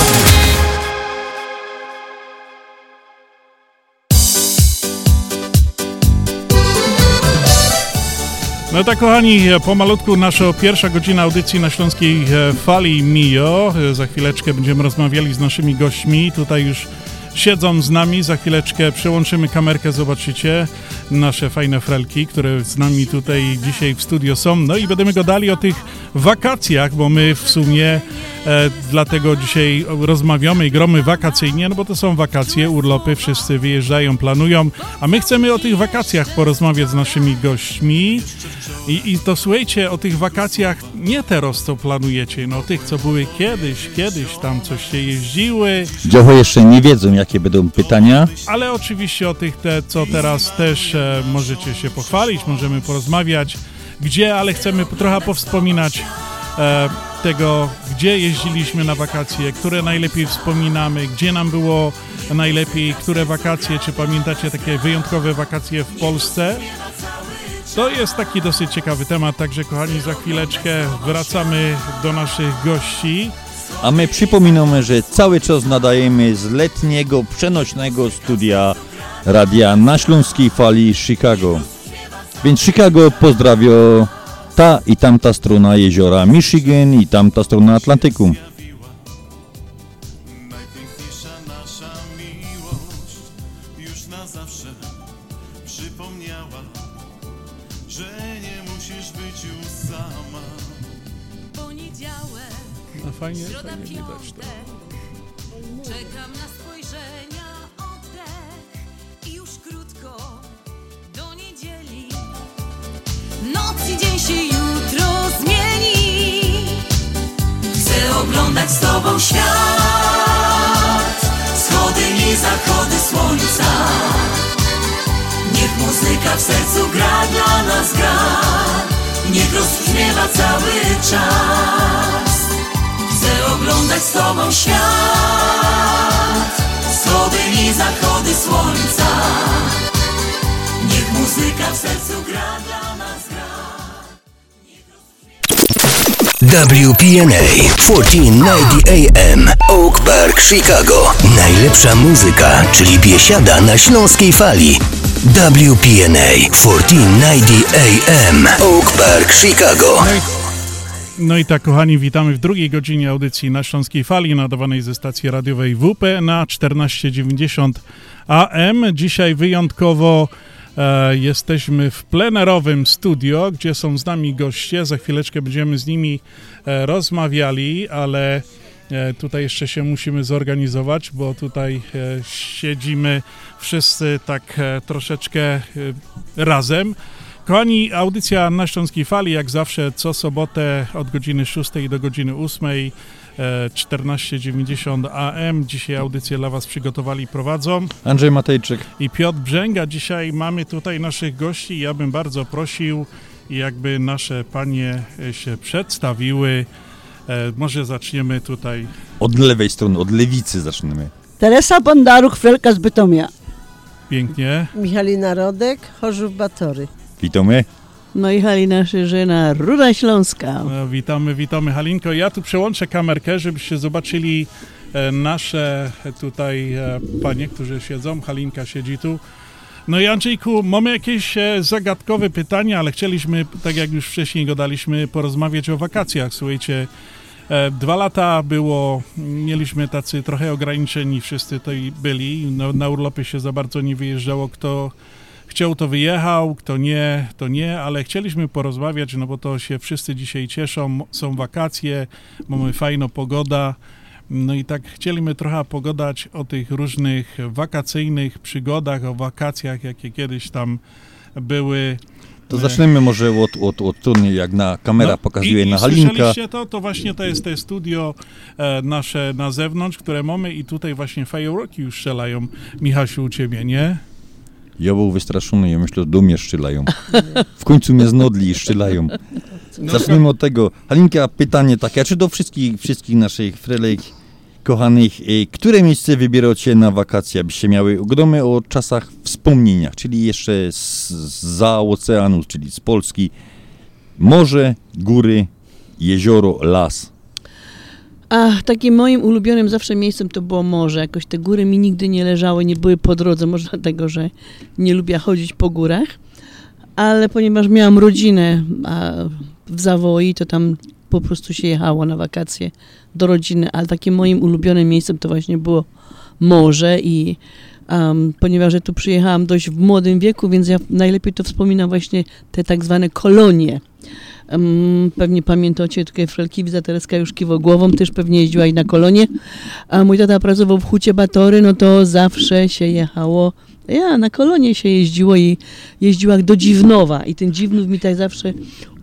No tak, kochani, pomalutku nasza pierwsza godzina audycji na Śląskiej e, Fali Mio. E, Za chwileczkę będziemy rozmawiali z naszymi gośćmi. Tutaj już siedzą z nami. Za chwileczkę przełączymy kamerkę, zobaczycie nasze fajne frelki, które z nami tutaj dzisiaj w studio są. No i będziemy gadali o tych wakacjach, bo my w sumie e, dlatego dzisiaj rozmawiamy i gromy wakacyjnie, no bo to są wakacje, urlopy, wszyscy wyjeżdżają, planują, a my chcemy o tych wakacjach porozmawiać z naszymi gośćmi. I, I to słuchajcie, o tych wakacjach nie teraz, co planujecie, no tych, co były kiedyś, kiedyś tam coś się jeździły, Dziocho jeszcze nie wiedzą, jakie będą pytania. ale oczywiście o tych, te, co teraz też e, możecie się pochwalić, możemy porozmawiać, gdzie, ale chcemy trochę powspominać e, tego, gdzie jeździliśmy na wakacje, które najlepiej wspominamy, gdzie nam było najlepiej, które wakacje, czy pamiętacie takie wyjątkowe wakacje w Polsce. To jest taki dosyć ciekawy temat, także kochani, za chwileczkę wracamy do naszych gości. A my przypominamy, że cały czas nadajemy z letniego, przenośnego studia radia na Śląskiej Fali Chicago. Więc Chicago pozdrawia ta i tamta strona jeziora Michigan i tamta strona Atlantyku. Słońca. Niech muzyka w sercu gra dla nas gra. Niech rozbrzmiewa cały czas. Chcę oglądać z tobą świat. Wschody i zachody słońca. Niech muzyka w sercu gra WPNA 1490 AM Oak Park, Chicago. Najlepsza muzyka, czyli biesiada na śląskiej fali. WPNA 1490 AM Oak Park, Chicago. No i tak, kochani, witamy w drugiej godzinie audycji na Śląskiej Fali, nadawanej ze stacji radiowej WP na 1490 AM. Dzisiaj wyjątkowo e, jesteśmy w plenerowym studio, gdzie są z nami goście. Za chwileczkę będziemy z nimi e, rozmawiali, ale e, tutaj jeszcze się musimy zorganizować, bo tutaj siedzimy wszyscy tak troszeczkę razem. Kochani, audycja na Śląskiej Fali, jak zawsze, co sobotę od godziny 6 do godziny 8, e, 14.90 AM. Dzisiaj audycję dla Was przygotowali i prowadzą. Andrzej Matejczyk. I Piotr Brzęga. Dzisiaj mamy tutaj naszych gości. Ja bym bardzo prosił, jakby nasze panie e, się przedstawiły. E, Może zaczniemy tutaj. Od lewej strony, od lewicy zaczniemy. Teresa Bondaruch, Frelka z Bytomia. Pięknie. Michalina Rodek, Chorzów Batory. Witamy. No i Halina Szerzyna, Ruda Śląska. No, witamy, witamy Halinko. Ja tu przełączę kamerkę, żebyście zobaczyli e, nasze tutaj e, panie, którzy siedzą. Halinka siedzi tu. No i Andrzejku, mamy jakieś e, zagadkowe pytania, ale chcieliśmy, tak jak już wcześniej gadaliśmy, porozmawiać o wakacjach. Słuchajcie, dwa lata było, mieliśmy tacy trochę ograniczeni, wszyscy tutaj byli. No, na urlopy się za bardzo nie wyjeżdżało, kto chciał, to wyjechał, kto nie, to nie, ale chcieliśmy porozmawiać, no bo to się wszyscy dzisiaj cieszą, są wakacje, mamy fajną pogoda, no i tak chcieliśmy trochę pogadać o tych różnych wakacyjnych przygodach, o wakacjach, jakie kiedyś tam były. To zaczniemy może od, od, od strony, jak na kamera No, pokazuje i, na Halinka. słyszeliście to? To właśnie to jest to studio e, nasze na zewnątrz, które mamy i tutaj właśnie fajerwerki już strzelają. Michasiu, u ciebie, nie? Ja był wystraszony, ja myślę, do mnie szczylają. W końcu mnie znodli i szczylają. No Zacznijmy od tego. Halinka, pytanie takie, a czy do wszystkich, wszystkich naszych frelek kochanych, y, które miejsce wybieracie na wakacje, abyście miały, gadamy o czasach wspomnieniach, czyli jeszcze z, za oceanu, czyli z Polski. Morze, góry, jezioro, las. A takim moim ulubionym zawsze miejscem to było morze. Jakoś te góry mi nigdy nie leżały, nie były po drodze, może dlatego, że nie lubię chodzić po górach. Ale ponieważ miałam rodzinę w Zawoi, to tam po prostu się jechało na wakacje do rodziny, ale takim moim ulubionym miejscem to właśnie było morze i um, ponieważ ja tu przyjechałam dość w młodym wieku, więc ja najlepiej to wspominam właśnie te tak zwane kolonie. Pewnie pamiętacie, tutaj Frelkiwica Tereska już kiwał głową, też pewnie jeździła i na kolonie. A mój tata pracował w Hucie Batory, no to zawsze się jechało, ja, na kolonie się jeździło i jeździła do Dziwnowa i ten Dziwnów mi tak zawsze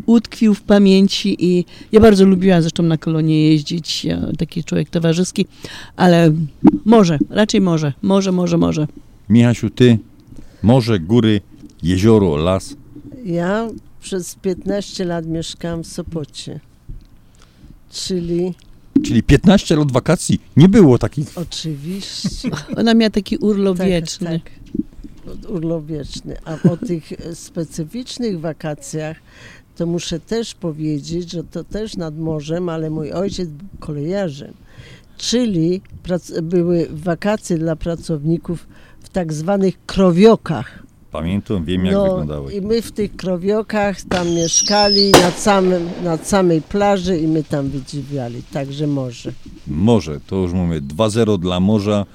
utkwił w pamięci i ja bardzo lubiłam zresztą na kolonie jeździć, ja, taki człowiek towarzyski, ale może, raczej może, może, może, może. Michasiu, ty, morze, góry, jezioro, las. Ja przez 15 lat mieszkałam w Sopocie. Czyli Czyli 15 lat wakacji. Nie było takich. oczywiście. Ona miała taki urlop Tak, wieczny. tak. Urlop wieczny. A o tych specyficznych wakacjach to muszę też powiedzieć, że to też nad morzem, ale mój ojciec był kolejarzem. Czyli prac- były wakacje dla pracowników w tak zwanych krowiokach. Pamiętam, wiem jak No wyglądały. i my w tych krowiokach tam mieszkali nad, samym, nad samej plaży i my tam wydziwiali, także może. Morze, to już mamy 2-0 dla morza.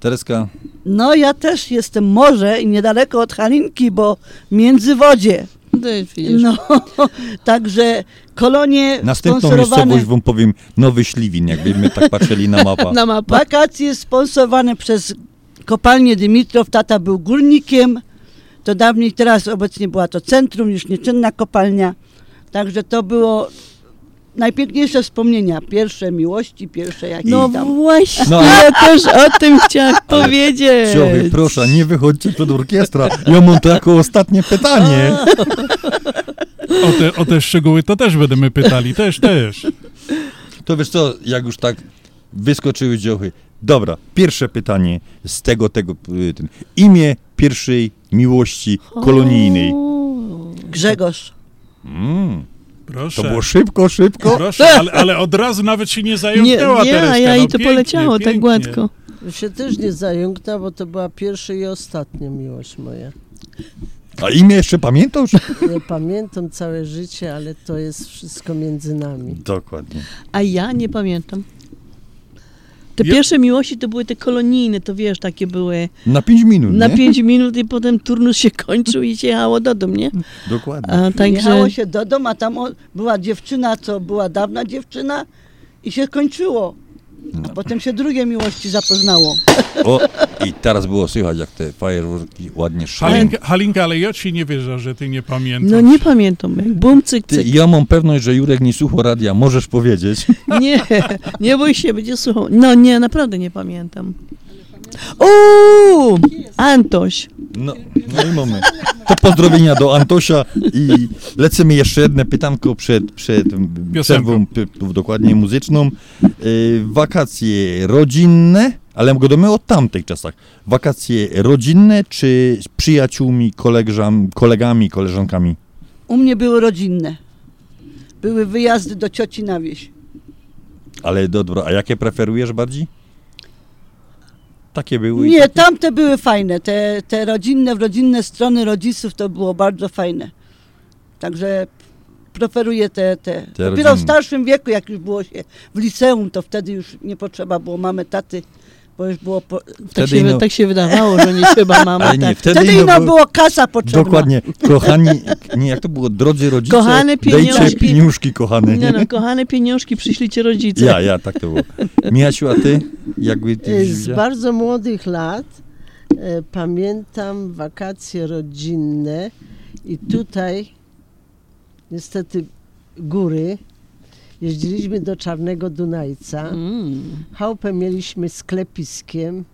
Tereska, No ja też jestem morze i niedaleko od Halinki, bo międzywodzie. No, także kolonie następną sponsorowane... miejscowość wam powiem Nowy Śliwin, jakbyśmy tak patrzyli na mapę. Wakacje sponsorowane przez kopalnię Dymitrow. Tata był górnikiem. To dawniej, teraz obecnie była to centrum, już nieczynna kopalnia. Także to było najpiękniejsze wspomnienia. Pierwsze miłości, pierwsze jakieś No tam. właśnie, No. ja też o tym chciałam powiedzieć. Cioły, proszę, nie wychodźcie przed orkiestra. Ja mam to jako ostatnie pytanie. O te, o te szczegóły to też będziemy pytali, też, też. To wiesz co, jak już tak wyskoczyły dziochy. Dobra, pierwsze pytanie z tego, tego, y, ten, imię pierwszej miłości kolonijnej. Grzegorz. Mm. Proszę. To było szybko, szybko. Proszę, ale, ale od razu nawet się nie zająknęła Nie, nie, Tereska. a ja no, jej to pięknie, poleciało tak pięknie. gładko. się też nie zająknęła, bo to była pierwsza i ostatnia miłość moja. A imię jeszcze pamiętasz? Nie pamiętam całe życie, ale to jest wszystko między nami. Dokładnie. A ja nie pamiętam. Te Ja- pierwsze miłości to były te kolonijne, to wiesz, takie były Na 5 minut, na nie? pięć minut i potem turnus się kończył i się jechało do domu, nie? Dokładnie. A, także... Jechało się do domu, a tam była dziewczyna, co była dawna dziewczyna i się kończyło. A potem się drugie miłości zapoznało. O, i teraz było słychać, jak te fajerwerki ładnie szły. Halinka, Halinka, ale ja ci nie wierzę, że ty nie pamiętasz. No nie pamiętam, jak bum, cyk, Ty, cyk. ja mam pewność, że Jurek nie słucha radia, możesz powiedzieć. Nie, nie bój się, będzie słuchał. No nie, naprawdę nie pamiętam. Uuu, Antoś. No, no i mamy. To pozdrowienia do Antosia i lecimy jeszcze jedno pytanko przed, przed przerwą, dokładnie muzyczną. Y, wakacje rodzinne, ale gadamy o tamtych czasach. Wakacje rodzinne czy z przyjaciółmi, kolegżam, kolegami, koleżankami? U mnie były rodzinne. Były wyjazdy do cioci na wieś. Ale dobra, a jakie preferujesz bardziej? Takie były? Nie, takie? tamte były fajne. Te, te rodzinne, w rodzinne strony rodziców to było bardzo fajne. Także preferuję te, te. Te Dopiero w rodzinne. starszym wieku, jak już było się w liceum, to wtedy już nie potrzeba było mamy, taty, bo już było... Po... Tak się, tak się wydawało, że nie trzeba mamy. Ale nie, tak. wtedy Wtedy ino ino było- było kasa potrzebna. Dokładnie. Kochani, nie, jak to było? Drodzy rodzice, Kochane dajcie pieniążki. pieniążki, kochane. Nie no, kochane pieniążki przyślijcie rodzice. Ja, ja, tak to było. Miasiu, a ty? Jakby ty E, Z widziała? bardzo młodych lat e, pamiętam wakacje rodzinne i tutaj niestety góry. Jeździliśmy do Czarnego Dunajca. Mm. Chałupę mieliśmy sklepiskiem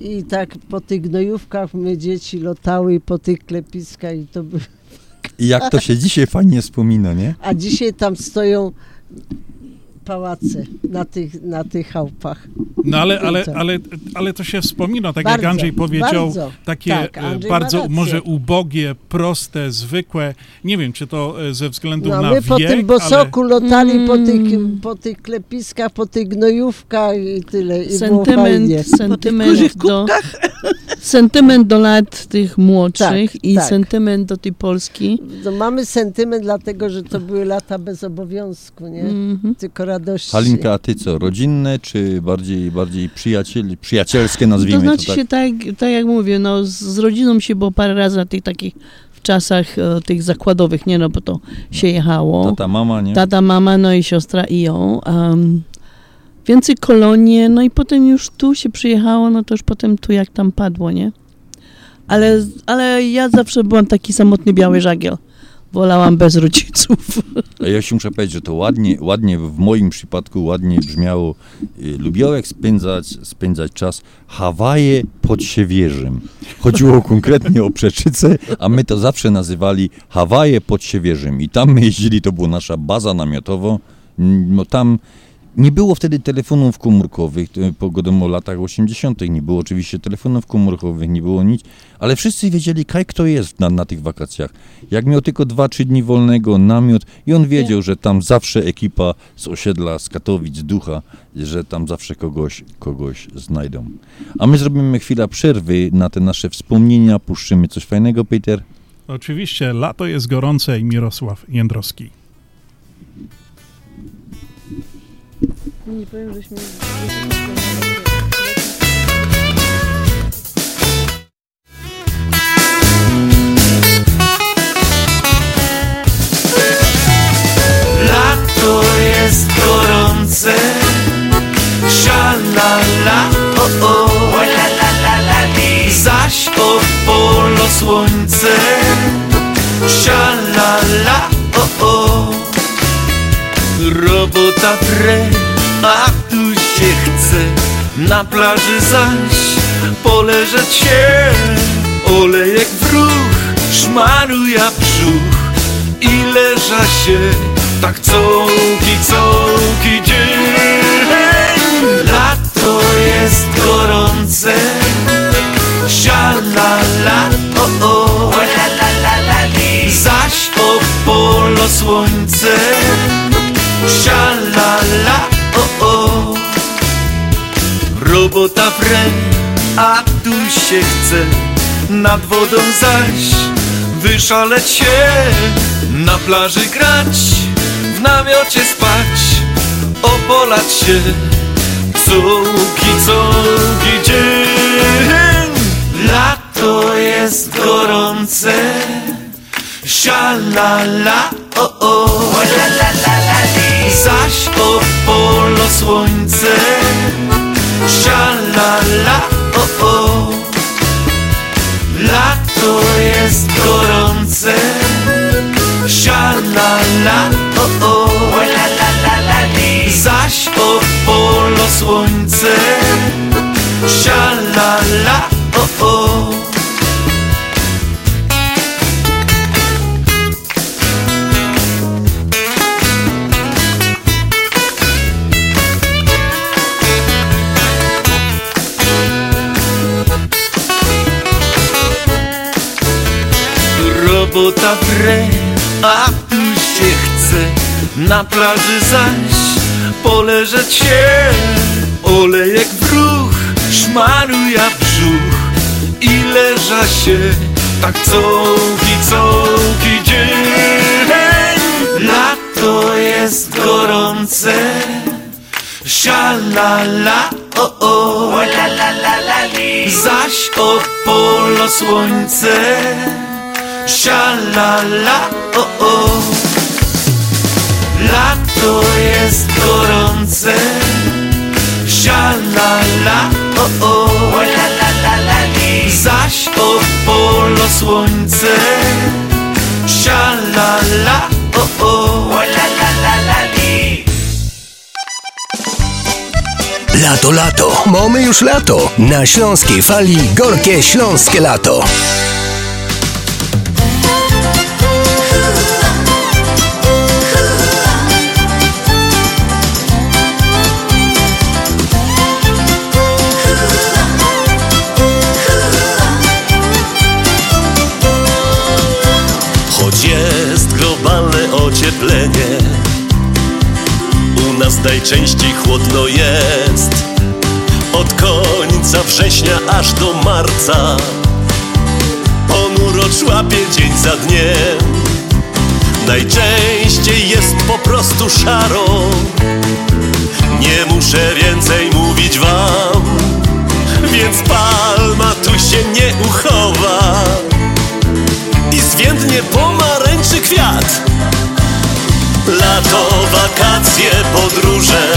i tak po tych gnojówkach my dzieci lotały po tych klepiskach i to by... I jak to się dzisiaj fajnie wspomina, nie? A dzisiaj tam stoją pałace na tych, na tych chałupach. No ale, ale, ale, ale to się wspomina, tak jak Bardzo, Andrzej powiedział, bardzo. takie Tak, e, Andrzej bardzo może ubogie, proste, zwykłe. Nie wiem, czy to e, ze względu No na my wiek, po tym bosoku ale... lotali po, Mm. tych, po tych klepiskach, po tych gnojówkach i tyle. I było sentyment, fajnie. sentyment do, sentyment do lat tych młodszych Tak, i tak. sentyment do tej Polski. No, mamy sentyment dlatego, że to były lata bez obowiązku, nie? Mhm. Tylko radości. Halinka, a ty co? Rodzinne, czy bardziej, bardziej przyjaciel, przyjacielskie nazwijmy To znaczy tak? się tak, tak jak mówię, no z, z rodziną się było parę razy na tych takich w czasach e, tych zakładowych, nie no, bo to się jechało. Tata, mama, nie? Tata, mama, no i siostra i ją. Um, więcej kolonie, no i potem już tu się przyjechało, no to już potem tu jak tam padło, nie? Ale, ale ja zawsze byłam taki samotny biały żagiel. Wolałam bez rodziców. A ja się muszę powiedzieć, że to ładnie, ładnie w moim przypadku ładnie brzmiało. Y, Lubiałem spędzać, spędzać czas Hawaje pod Siewierzem. Chodziło konkretnie o Przeczycę, a my to zawsze nazywali Hawaje pod Siewierzem. I tam my jeździli, to była nasza baza namiotowa. No tam nie było wtedy telefonów komórkowych, pogodą o latach 80. Nie było oczywiście telefonów komórkowych, nie było nic, ale wszyscy wiedzieli, kaj kto jest na, na tych wakacjach. Jak miał tylko 2-3 dni wolnego, namiot i on wiedział, że tam zawsze ekipa z osiedla, z Katowic, Ducha, że tam zawsze kogoś, kogoś znajdą. A my zrobimy chwilę przerwy na te nasze wspomnienia, puszczymy coś fajnego, Peter. Oczywiście, lato jest gorące i Mirosław Jędrowski. Nie powiem, żeśmy... Lato jest gorące. Shalala, o o la la la la li. Zaś opolo słońce. Shalala, o o. Robota a tu się chce Na plaży zaś poleżeć się. Olejek w ruch, szmaruja brzuch i leża się. Tak cołki, cołki dzień. Lato jest gorące, sialala, o o, la la la la li. Zaś opolo słońce, Sialala, o o Robota wre, a tu się chce. Nad wodą zaś wyszaleć się. Na plaży grać, w namiocie spać Opolać się, cuki, cuki dzień. Lato jest gorące. Sialala, o o. Zaś opolo słońce Sialala, o o. Lato jest gorące. Sialala, o o. Zaś opolo słońce. Sialala, o o Robota wre, a tu się chce. Na plaży zaś poleżeć się. Olejek w ruch, szmaruja brzuch. I leża się tak cołki, cołki dzień. Lato jest gorące. Sialala, o o. Zaś opolo słońce Sialala, o o Lato jest gorące Sialala, o o Zaś opolo słońce Sialala, o o Lato, lato. Mamy już lato. Na śląskiej fali gorkie śląskie lato. Najczęściej chłodno jest. Od końca września aż do marca. Ponuro człapie dzień za dniem. Najczęściej jest po prostu szaro Nie muszę więcej mówić wam Więc palma tu się nie uchowa. I zwiędnie pomarańczy kwiat Lato, wakacje, podróże.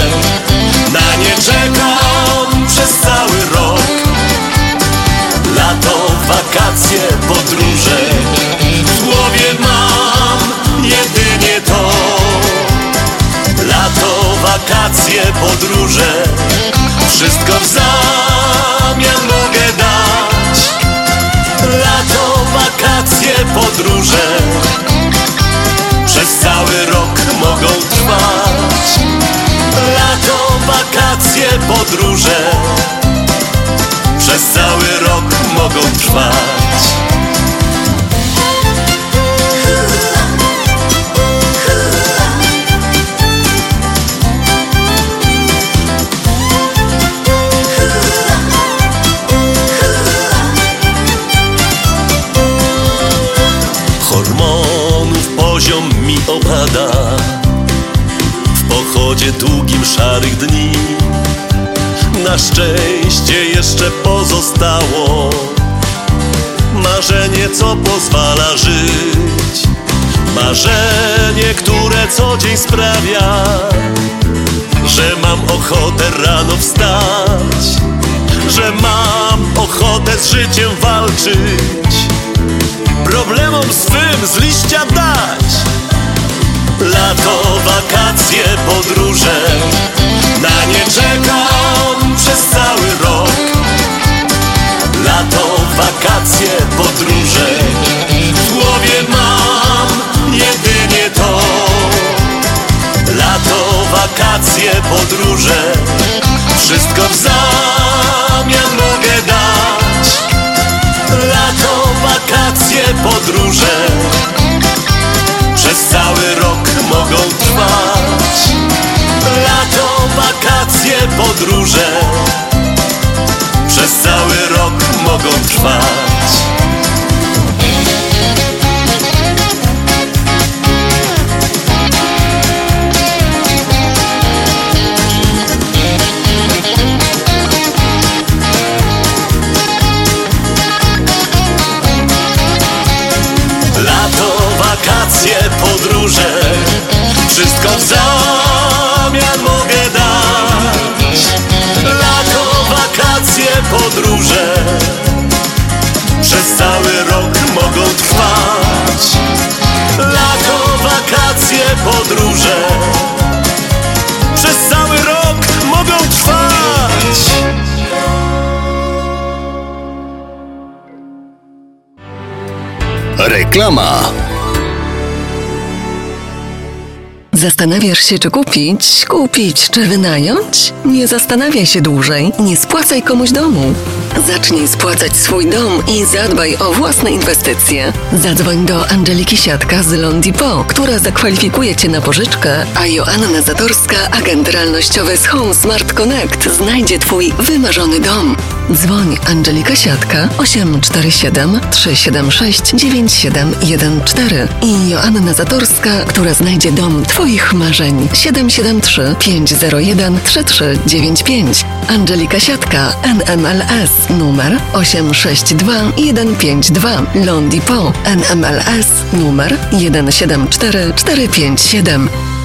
Na nie czekam przez cały rok. Lato, wakacje, podróże. W głowie mam jedynie to. Lato, wakacje, podróże. Wszystko w zamian mogę dać. Lato, wakacje, podróże. Przez cały mogą trwać. Lato, wakacje, podróże Przez cały rok mogą trwać. Hormonów poziom mi opada pochodzie długim szarych dni. Na szczęście jeszcze pozostało Marzenie, co pozwala żyć. Marzenie, które co dzień sprawia Że mam ochotę rano wstać Że mam ochotę z życiem walczyć. Problemom swym z liścia dać Lato, wakacje, podróże. Na nie czekam przez cały rok. Lato, wakacje, podróże. W głowie mam jedynie to. Lato, wakacje, podróże. Wszystko w zamian mogę dać. Lato, wakacje, podróże mogą trwać. Lato, wakacje, podróże Przez cały rok mogą trwać. Reklama. Zastanawiasz się, czy kupić, kupić, czy wynająć? Nie zastanawiaj się dłużej, nie spłacaj komuś domu. Zacznij spłacać swój dom i zadbaj o własne inwestycje. Zadzwoń do Angeliki Siatka z Londipo, która zakwalifikuje Cię na pożyczkę, a Joanna Zatorska, agent realnościowy z Home Smart Connect, znajdzie Twój wymarzony dom. Dzwoń Angelika Siatka 847 376 9714 i Joanna Zatorska, która znajdzie dom Twoich marzeń. 773 501 3395. Angelika Siatka NMLS numer 862 152 Londipo NMLS numer 174457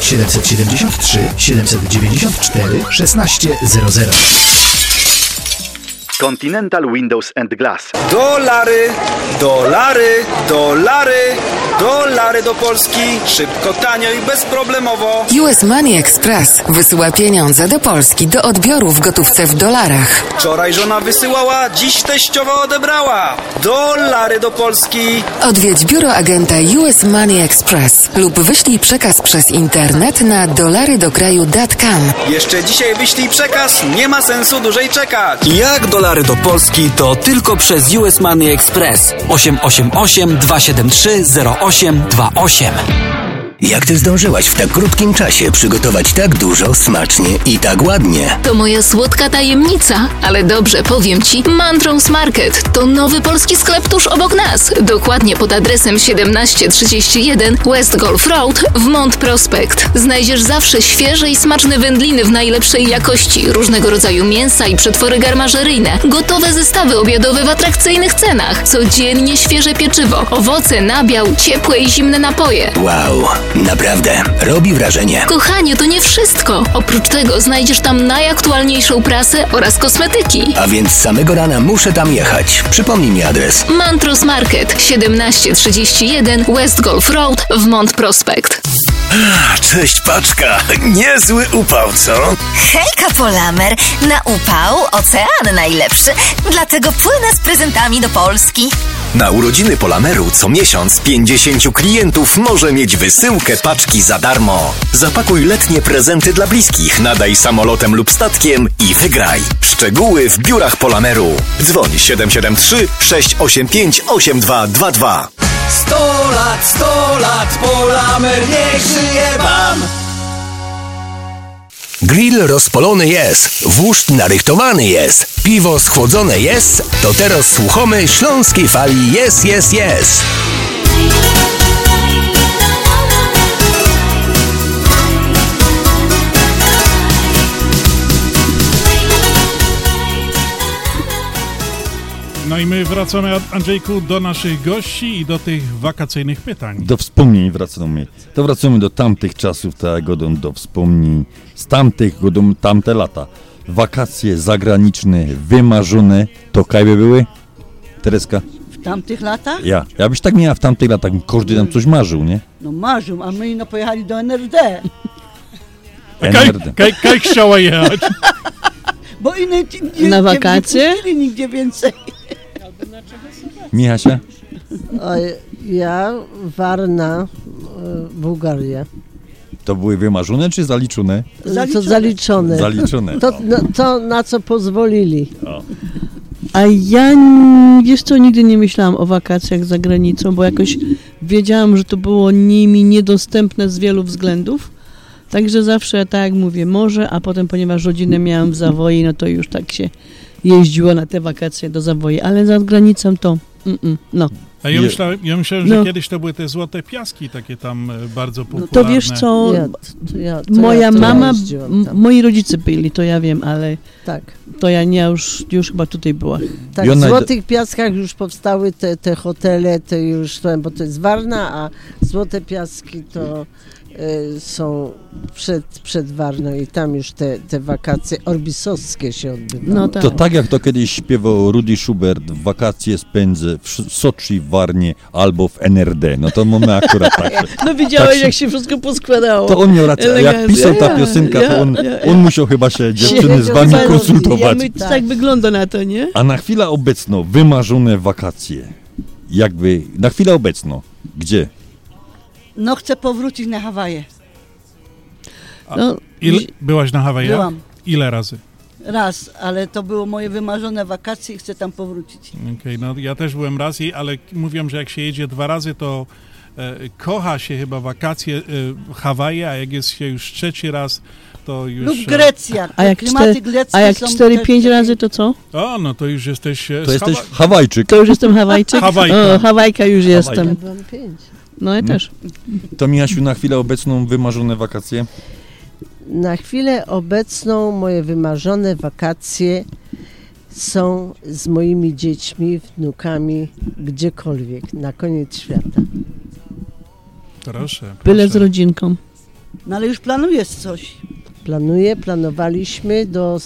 773 794 1600. Continental Windows and Glass. Dolary, dolary, dolary, dolary do Polski. Szybko, tanio i bezproblemowo. US Money Express wysyła pieniądze do Polski do odbioru w gotówce w dolarach. Wczoraj żona wysyłała, dziś teściowa odebrała. Dolary do Polski. Odwiedź biuro agenta US Money Express lub wyślij przekaz przez internet na dolarydokraju.com. Jeszcze dzisiaj wyślij przekaz, nie ma sensu dłużej czekać. Jak dolary do Polski to tylko przez US Money Express 888 273 0828. Jak ty zdążyłaś w tak krótkim czasie przygotować tak dużo, smacznie i tak ładnie? To moja słodka tajemnica, ale dobrze powiem Ci, Mantrons Market to nowy polski sklep tuż obok nas. Dokładnie pod adresem 1731 West Golf Road w Mont Prospect. Znajdziesz zawsze świeże i smaczne wędliny w najlepszej jakości, różnego rodzaju mięsa i przetwory garmażeryjne, gotowe zestawy obiadowe w atrakcyjnych cenach, codziennie świeże pieczywo, owoce, nabiał, ciepłe i zimne napoje. Wow, naprawdę, robi wrażenie. Kochanie, to nie wszystko. Oprócz tego znajdziesz tam najaktualniejszą prasę oraz kosmetyki. A więc samego rana muszę tam jechać. Przypomnij mi adres. Mantros Market 1731 West Golf Road w Mont Prospect. Cześć paczka, niezły upał, co? Hejka Polamer! Na upał ocean najlepszy, dlatego płynę z prezentami do Polski. Na urodziny Polameru co miesiąc 50 klientów może mieć wysyłkę paczki za darmo. Zapakuj letnie prezenty dla bliskich, nadaj samolotem lub statkiem i wygraj. Szczegóły w biurach Polameru. Dzwoń 773 685 8222. 100 lat, 100 lat, Polamer niech żyje wam! Grill rozpolony jest, wóżd narychtowany jest, piwo schłodzone jest, to teraz słuchamy śląskiej fali jest, jest, jest. No i my wracamy, Andrzejku, do naszych gości i do tych wakacyjnych pytań. Do wspomnień wracamy. To wracamy do tamtych czasów, tak godą do wspomnień z tamtych godą, tamte lata. Wakacje zagraniczne, wymarzone, to kajby były? Tereska? W tamtych latach? Ja. Ja byś tak miała w tamtych latach, każdy tam coś marzył, nie? No marzył, a my no pojechali do NRD. Kaj, kaj, kaj chciała jechać? Bo inne nie, Na nie wakacje? wypuścili nigdzie więcej. Michasia? Ja, Warna, e, Bułgaria. To były wymarzone czy zaliczone? To zaliczone. Zaliczone. To, no, to na co pozwolili. O. A ja, wiesz co, nigdy nie myślałam o wakacjach za granicą, bo jakoś wiedziałam, że to było nimi niedostępne z wielu względów. Także zawsze, tak jak mówię, może, a potem, ponieważ rodzinę miałam w Zawoi, no to już tak się jeździło na te wakacje do Zawoi, ale za granicą to, mm, no. A ja myślałem, ja myślałem że No. kiedyś to były te złote piaski, takie tam e, bardzo popularne. To wiesz co, Ja- to ja- to moja ja- mama, moi rodzice byli, to ja wiem, ale Tak. to ja nie, już, już chyba tutaj była. Tak, w Złotych Piaskach już powstały te, te hotele, te już, bo to jest Warna, a Złote Piaski to są przed, przed Warną i tam już te, te wakacje orbisowskie się odbywały. No To tak jak to kiedyś śpiewał Rudy Schubert, wakacje spędzę w Soczi, w Warnie albo w NRD. No to mamy akurat tak. No widziałeś, tak się- jak się wszystko poskładało. To on miał rację, a jak pisał ta Ja, piosenka, ja, to on, ja, ja. on musiał chyba się dziewczyny z wami Ja konsultować. my, tak wygląda na to, nie? A na chwilę obecną wymarzone wakacje. Jakby, na chwilę obecną, gdzie? No chcę powrócić na Hawaje. No, Ile, byłaś na Hawajach? Byłam. Ile razy? Raz, ale to było moje wymarzone wakacje i chcę tam powrócić. Okej, no ja też byłem raz, i- ale mówią, że jak się jedzie dwa razy, to e, kocha się chyba wakacje e, Hawaje, a jak jest się już trzeci raz, to już... Lub e, Grecja. A jak, Klimaty cztery, a jak są 4-5 też- razy to co? O, no to już jesteś... e, To jesteś Hawa- Hawajczyk. To już jestem Hawajczyk? Hawajka. O, Hawajka już Hawajka. jestem. Ja byłam pięć. No ja też. To Miasiu, na chwilę obecną wymarzone wakacje? Na chwilę obecną moje wymarzone wakacje są z moimi dziećmi, wnukami, gdziekolwiek, na koniec świata. Proszę, Byle proszę. z rodzinką. No ale już planujesz coś. Planuję, planowaliśmy do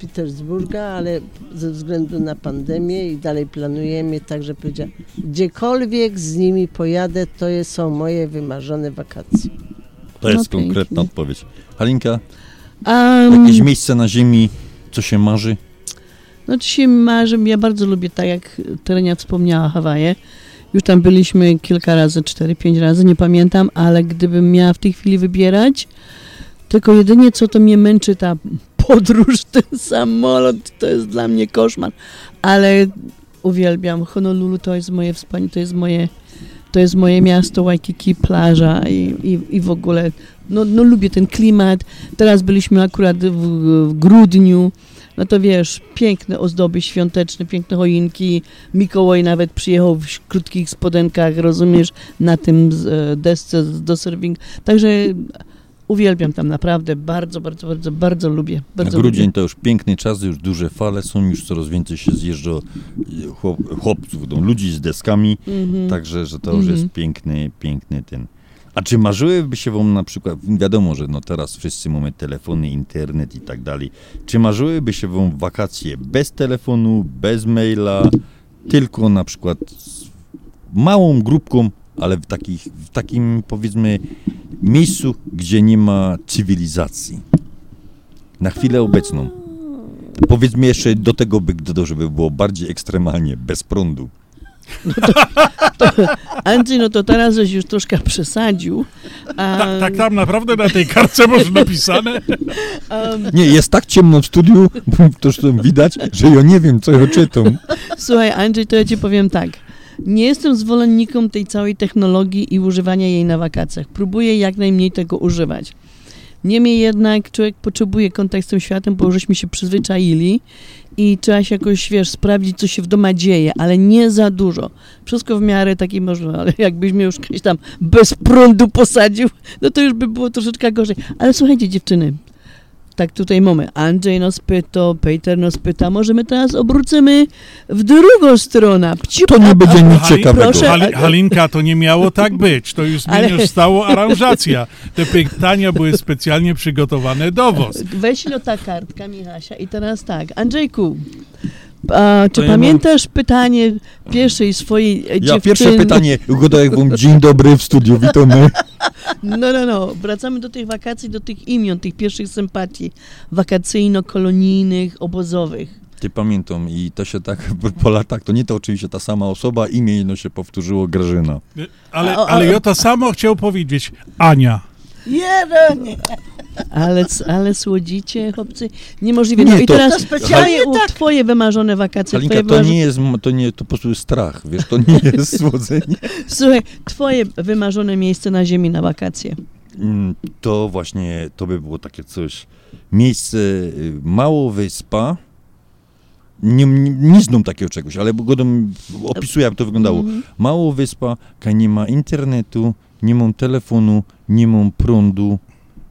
Petersburga, ale ze względu na pandemię i dalej planujemy, także powiedziałam, gdziekolwiek z nimi pojadę, to jest- są moje wymarzone wakacje. To jest No konkretna pięknie. odpowiedź. Halinka, Um, jakieś miejsce na ziemi, co się marzy? No dzisiaj marzę, ja bardzo lubię, tak jak Terenia wspomniała, Hawaje. Już tam byliśmy kilka razy, 4-5 razy, nie pamiętam, ale gdybym miała w tej chwili wybierać, tylko jedynie co to mnie męczy, ta podróż, ten samolot, to jest dla mnie koszmar. Ale uwielbiam Honolulu, to jest moje wspaniałe, to jest moje, to jest moje miasto, Waikiki, plaża i, i, i w ogóle, no, no lubię ten klimat. Teraz byliśmy akurat w, w grudniu, no to wiesz, piękne ozdoby świąteczne, piękne choinki. Mikołaj nawet przyjechał w krótkich spodenkach, rozumiesz, na tym e, desce do surfing. Także uwielbiam tam naprawdę, bardzo, bardzo, bardzo, bardzo lubię. Bardzo Na grudzień lubię. to już piękny czas, już duże fale są, już coraz więcej się zjeżdża e, chłop, chłopców, ludzi z deskami, Mhm. także że to już Mhm. jest piękny, piękny ten. A czy marzyłyby się wam na przykład, wiadomo, że no teraz wszyscy mamy telefony, internet i tak dalej, czy marzyłyby się wam wakacje bez telefonu, bez maila, tylko na przykład z małą grupką, ale w, takich, w takim powiedzmy miejscu, gdzie nie ma cywilizacji? Na chwilę obecną. Powiedzmy jeszcze do tego by dodał, żeby było bardziej ekstremalnie, bez prądu. Andrzej, no to teraz żeś już troszkę przesadził. A, Tak, tak tam naprawdę na tej kartce masz napisane? um, Nie, jest tak ciemno w studiu, to widać, że ja nie wiem, co ja czytam. Słuchaj, Andrzej, to ja ci powiem tak. Nie jestem zwolennikiem tej całej technologii i używania jej na wakacjach. Próbuję jak najmniej tego używać. Niemniej jednak człowiek potrzebuje kontakt z tym światem, bo żeśmy się przyzwyczaili i trzeba się jakoś, wiesz, sprawdzić, co się w domu dzieje, ale nie za dużo. Wszystko w miarę takiej możliwości, ale jakbyś mnie już kiedyś tam bez prądu posadził, no to już by było troszeczkę gorzej. Ale słuchajcie, dziewczyny, tak tutaj mamy. Andrzej nas pyta, Peter nas pyta, może my teraz obrócimy w drugą stronę. Pciu, To nie będzie nic ciekawego. proszę. Hali, Halinka, to nie miało tak być. To już Ale- zmieniasz stałą aranżacja. Te pytania były specjalnie przygotowane do was. Weź no ta kartka, Michasia. I teraz tak, Andrzejku, a, czy ja mam- pamiętasz pytanie pierwszej swojej e, Ja dziewczyny? pierwsze pytanie, ugodaję wam dzień dobry w studiu, witamy. No, no, no. Wracamy do tych wakacji, do tych imion, tych pierwszych sympatii wakacyjno-kolonijnych, obozowych. Ty pamiętam i to się tak po latach, to nie to oczywiście ta sama osoba, imię jedno się powtórzyło Grażyna. Ale, ale ja to samo chciał powiedzieć. Ania. Jeden! Ale, ale słodzicie, chłopcy, niemożliwe. No Nie, i to- teraz To specjalnie twoje, u- tak. twoje wymarzone wakacje. Halinka, twoje to wymarzone... nie jest, to nie, to po prostu jest strach, wiesz, to nie jest słodzenie. Słuchaj, twoje wymarzone miejsce na ziemi na wakacje. Mm, To właśnie, to by było takie coś, miejsce, y, mało wyspa, nie, nie, nie znam takiego czegoś, ale go dam- opisuję, jak to wyglądało. Mhm. Mało wyspa, nie ma internetu, nie mam telefonu, nie mam prądu,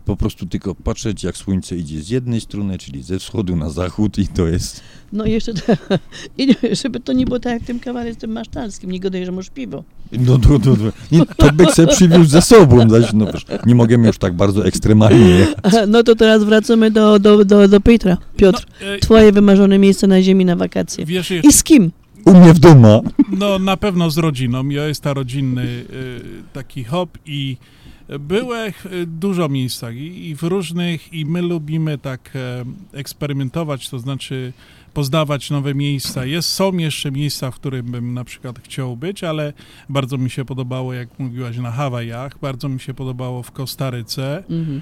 po prostu tylko patrzeć, jak słońce idzie z jednej strony, czyli ze wschodu na zachód i to jest... No i jeszcze, to, i żeby to nie było tak jak w tym kawale z tym masztalskim, nie gadaj, że masz piwo. No, no, no, no. Nie, to by se przywiózł ze sobą, zaś, no, wiesz, nie możemy już tak bardzo ekstremalnie. Aha, No to teraz wracamy do, do, do, do Piotra. Piotr, e, twoje wymarzone miejsce na ziemi na wakacje. Wiesz, I z kim? U mnie w domu. No na pewno z rodziną. Ja jest ta rodzinny y, taki hop i byłem y, dużo miejscach i, i w różnych i my lubimy tak e, eksperymentować, to znaczy poznawać nowe miejsca. Jest, są jeszcze miejsca, w którym bym na przykład chciał być, ale bardzo mi się podobało, jak mówiłaś, na Hawajach, bardzo mi się podobało w Kostaryce. Mhm.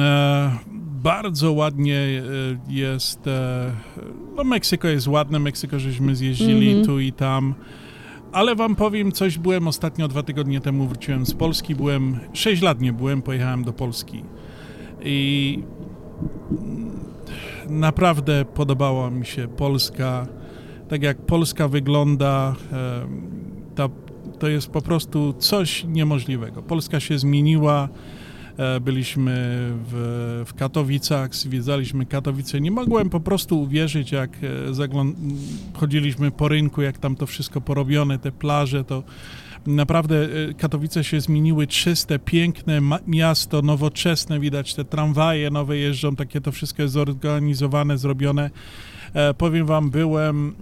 E, bardzo ładnie e, jest. E, no, Meksyko jest ładne, Meksyko żeśmy zjeździli Mhm. tu i tam. Ale wam powiem coś, byłem ostatnio dwa tygodnie temu, wróciłem z Polski, byłem, sześć lat nie byłem, pojechałem do Polski. I naprawdę podobała mi się Polska. Tak jak Polska wygląda, to jest po prostu coś niemożliwego. Polska się zmieniła. E, Byliśmy w, w Katowicach, zwiedzaliśmy Katowice. Nie mogłem po prostu uwierzyć, jak e, chodziliśmy po rynku, jak tam to wszystko porobione, te plaże, to naprawdę e, Katowice się zmieniły, czyste, piękne miasto, nowoczesne, widać te tramwaje nowe jeżdżą, takie to wszystko jest zorganizowane, zrobione. E, powiem wam, byłem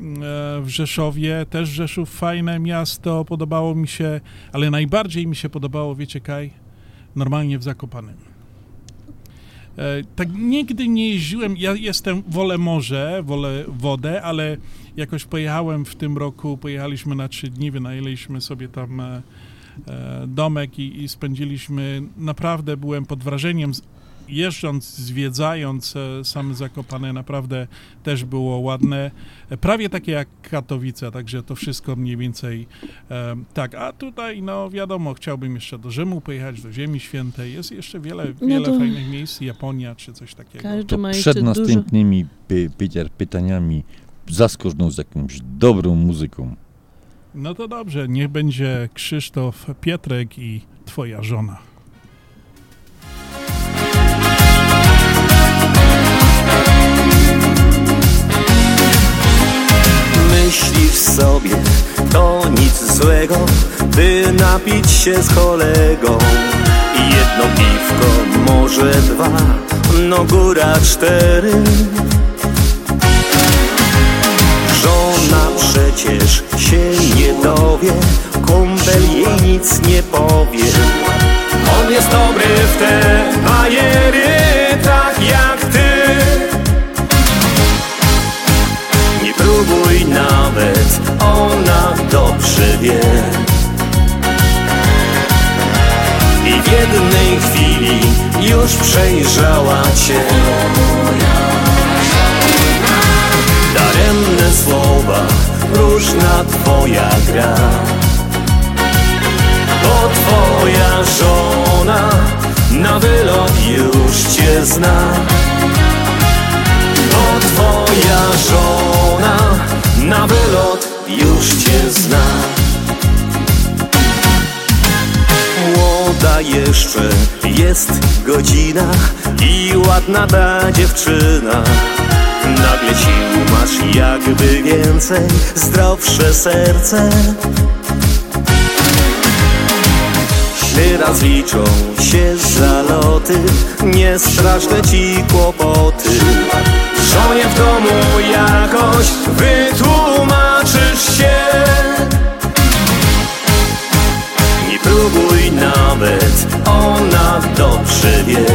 w Rzeszowie, też Rzeszów fajne miasto, podobało mi się, ale najbardziej mi się podobało, wiecie Kaj, normalnie w Zakopanem. E, tak nigdy nie jeździłem, ja jestem, wolę morze, wolę wodę, ale jakoś pojechałem w tym roku, pojechaliśmy na trzy dni, wynajęliśmy sobie tam e, e, domek i, i spędziliśmy, naprawdę byłem pod wrażeniem, jeżdżąc, zwiedzając e, same Zakopane, naprawdę też było ładne, E, prawie takie jak Katowice, także to wszystko mniej więcej e, tak, a tutaj no wiadomo, chciałbym jeszcze do Rzymu pojechać, do Ziemi Świętej, jest jeszcze wiele, No wiele to- fajnych miejsc, Japonia czy coś takiego. Każdy To ma jeszcze przed dużo... następnymi Peter, pytaniami zaskocz z jakąś dobrą muzyką. No to dobrze, niech będzie Krzysztof Pietrek i twoja żona. Myślisz sobie, to nic złego By napić się z kolegą. Jedno piwko, może dwa No góra cztery. Żona przecież się nie dowie Kumpel jej nic nie powie. On jest dobry w te bajery Tak jak ty nawet, ona dobrze wie. I w jednej chwili już przejrzała cię. Daremne słowa, różna twoja gra. Bo twoja żona na wylot już cię zna. Bo twoja żona na wylot już cię zna. Młoda jeszcze jest godzina i ładna ta dziewczyna. Nagle sił masz jakby więcej, zdrowsze serce Teraz liczą się zaloty, niestraszne ci kłopoty Żonie w domu jakoś wytłumaczysz się Nie próbuj nawet, ona dobrze wie.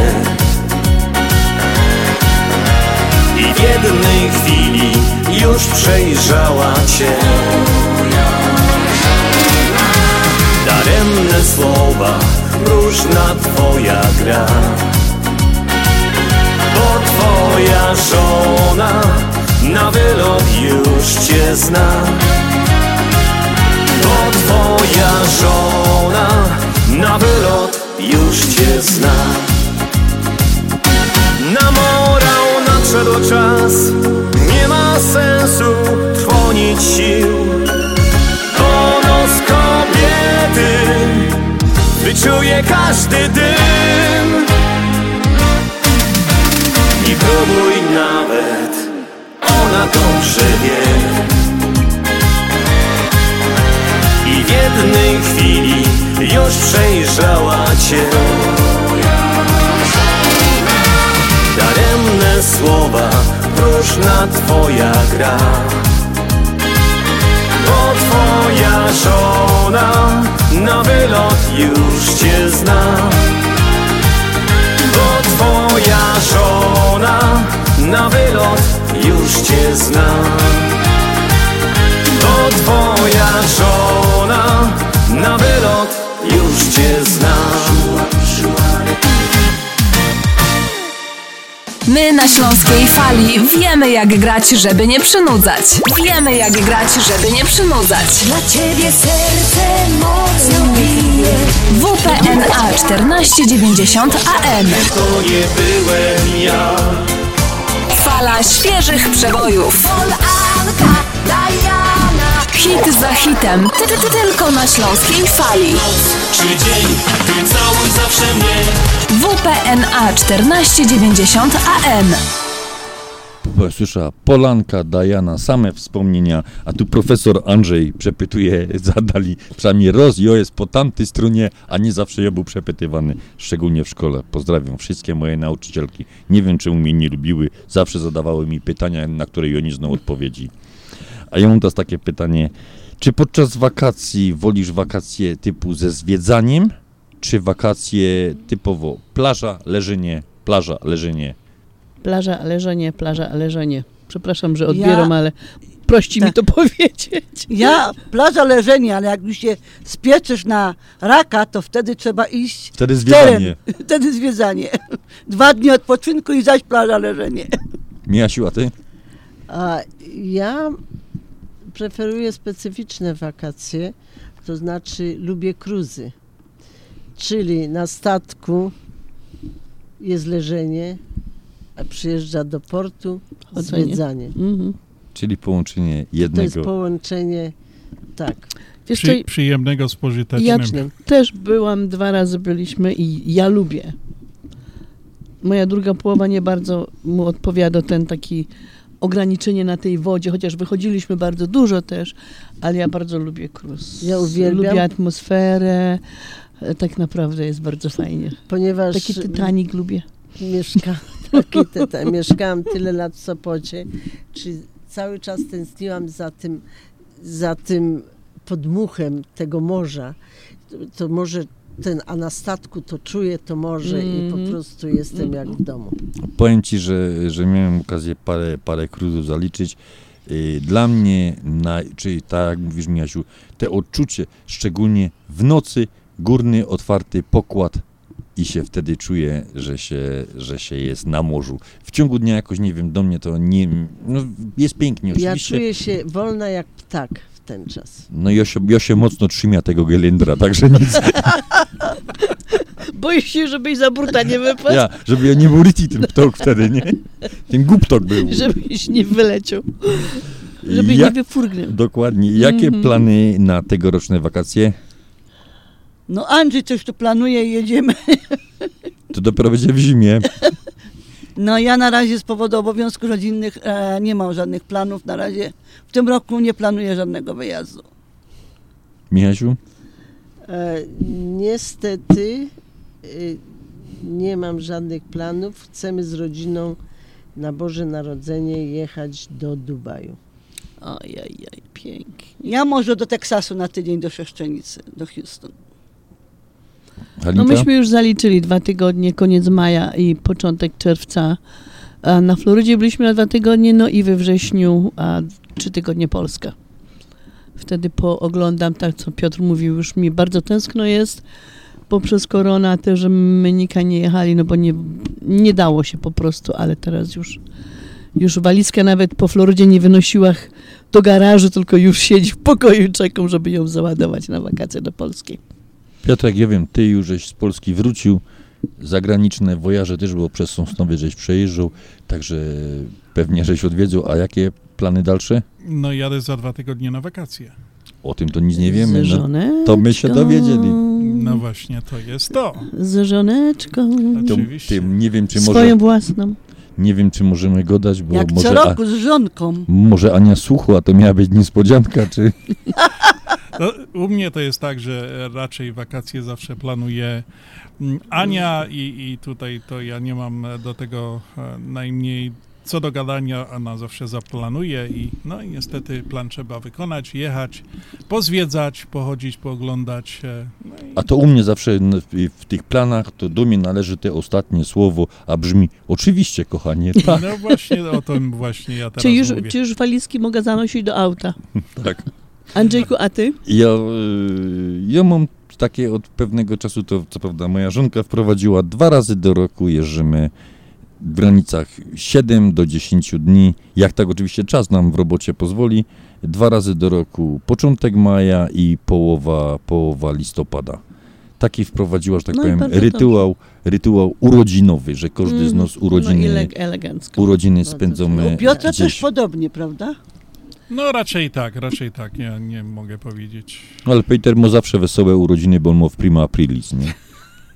I w jednej chwili już przejrzała cię. Daremne słowa, próżna twoja gra. Bo twoja żona na wylot już cię zna. Bo twoja żona na wylot już cię zna. Na morał nadszedł czas, nie ma sensu trwonić sił. Wyczuje każdy dym. Nie próbuj nawet, ona dobrze wie. I w jednej chwili już przejrzała cię. Daremne słowa, próżna twoja gra. Bo twoja żona na wylot już cię zna. Bo twoja żona na wylot już cię zna. Bo twoja żona na wylot już cię zna. My na Śląskiej Fali wiemy jak grać, żeby nie przynudzać. Wiemy jak grać, żeby nie przynudzać. Dla ciebie serce mocno bije. WPNA 1490 AM. To nie byłem ja. Fala świeżych przebojów. Hit za hitem. Ty, ty, ty, tylko na Śląskiej Fali. Czy dzień, ty całuj zawsze mnie. WPNA 1490 AM. Słyszała Polanka, Diana, same wspomnienia, a tu profesor Andrzej przepytuje, zadali przynajmniej roz, jo jest po tamtej stronie, a nie zawsze ja był przepytywany, szczególnie w szkole. Pozdrawiam wszystkie moje nauczycielki. Nie wiem, czemu mnie nie lubiły, zawsze zadawały mi pytania, na które ja nie znał odpowiedzi. A ja mam teraz takie pytanie, czy podczas wakacji wolisz wakacje typu ze zwiedzaniem, czy wakacje typowo plaża, leżenie, plaża, leżenie? Plaża, leżenie, plaża, leżenie. Przepraszam, że odbieram, Ja- ale prości mi to powiedzieć. Ja, plaża leżenie, ale jak już się spieczysz na raka, to wtedy trzeba iść Wtedy zwiedzanie. teren. Wtedy zwiedzanie. Dwa dni odpoczynku i zaś plaża leżenie. Miasiu, a ty? A ja preferuję specyficzne wakacje, to znaczy lubię cruzy. Czyli na statku jest leżenie, a przyjeżdża do portu, Chodzenie. zwiedzanie. Mhm. Czyli połączenie To jest jednego. połączenie, tak. Wiesz Przy, przyjemnego z Ja pożytecznym. też byłam, dwa razy byliśmy i ja lubię. Moja druga połowa nie bardzo mu odpowiada ten taki ograniczenie na tej wodzie, chociaż wychodziliśmy bardzo dużo też, ale ja bardzo lubię krus. Ja uwielbiam. Lubię atmosferę, e, tak naprawdę jest bardzo fajnie. Ponieważ Taki Titanic lubię. Mieszka, taki tyta, mieszkałam tyle lat w Sopocie, czy cały czas tęskniłam za tym, za tym podmuchem tego morza. To, to może ten, a na statku to czuję to morze i Mhm. po prostu jestem jak w domu. Powiem ci, że, że miałem okazję parę, parę cruzów zaliczyć. Y, Dla mnie, na, czyli tak jak mówisz Miasiu, te odczucie, szczególnie w nocy, górny, otwarty pokład i się wtedy czuję, że się, że się jest na morzu. W ciągu dnia jakoś, nie wiem, do mnie to nie, no, jest pięknie Ja oczywiście. czuję się wolna jak ptak ten czas. No ja się, ja się mocno trzymia tego gelindra, także nic. Boisz się, żebyś za burta nie wypadł? Ja, żeby ja nie był Riti ten ptok wtedy, nie? Ten guptok był. Żebyś nie wyleciał. Żebyś Ja- nie wyfurgnął. Dokładnie. Jakie Mhm. plany na tegoroczne wakacje? No Andrzej coś tu planuje i jedziemy. To dopiero będzie w zimie. No ja na razie z powodu obowiązków rodzinnych e, nie mam żadnych planów. Na razie w tym roku nie planuję żadnego wyjazdu. Michasiu? E, niestety e, nie mam żadnych planów. Chcemy z rodziną na Boże Narodzenie jechać do Dubaju. Ojej, pięknie. Ja może do Teksasu na tydzień do Szeszczenicy, do Houston. Halinka? No myśmy już zaliczyli dwa tygodnie, koniec maja i początek czerwca. Na Florydzie byliśmy na dwa tygodnie, no i we wrześniu a trzy tygodnie Polska. Wtedy pooglądam, tak co Piotr mówił, już mi bardzo tęskno jest, bo przez korona też my nika nie jechali, no bo nie, nie dało się po prostu, ale teraz już, już walizkę nawet po Florydzie nie wynosiła do garażu, tylko już siedzi w pokoju i czekam, żeby ją załadować na wakacje do Polski. Piotrek, ja wiem, ty już żeś z Polski wrócił, zagraniczne wojaże też było przez Sosnowiec, żeś przejeżdżał, także pewnie żeś odwiedzał, a jakie plany dalsze? No jadę za dwa tygodnie na wakacje. O tym to nic nie wiemy, Z no, to my się dowiedzieli. No właśnie, to jest to. Z żoneczką. To, tym nie wiem, czy Swoją może, własną. Nie wiem, czy możemy go dać, bo Jak może, co roku z żonką. może Ania słuchła, to miała być niespodzianka, czy... No, u mnie to jest tak, że raczej wakacje zawsze planuję mm, Ania i, i tutaj to ja nie mam do tego e, najmniej co do gadania, ona zawsze zaplanuje i no i niestety plan trzeba wykonać, jechać, pozwiedzać, pochodzić, pooglądać. e, No i A to u mnie zawsze w, w tych planach to do mnie należy te ostatnie słowo, a brzmi oczywiście, kochanie, tak. No właśnie o tym właśnie ja teraz Czy już, mówię. czy już walizki mogę zanosić do auta? tak. Andrzejku, a ty? Ja, y, ja mam takie od pewnego czasu, to co prawda moja żonka wprowadziła, dwa razy do roku jeżdżymy w granicach 7 do 10 dni, jak tak oczywiście czas nam w robocie pozwoli, dwa razy do roku, początek maja i połowa, połowa listopada. Taki wprowadziła, że tak No powiem, rytuał, rytuał urodzinowy, że każdy z Mm, nas urodziny, no i ele- elegancko. urodziny spędzamy U Piotra gdzieś. też podobnie, prawda? No raczej tak, raczej tak, ja nie mogę powiedzieć. No, Ale Peter ma zawsze wesołe urodziny, bo on ma w prima aprilis, nie?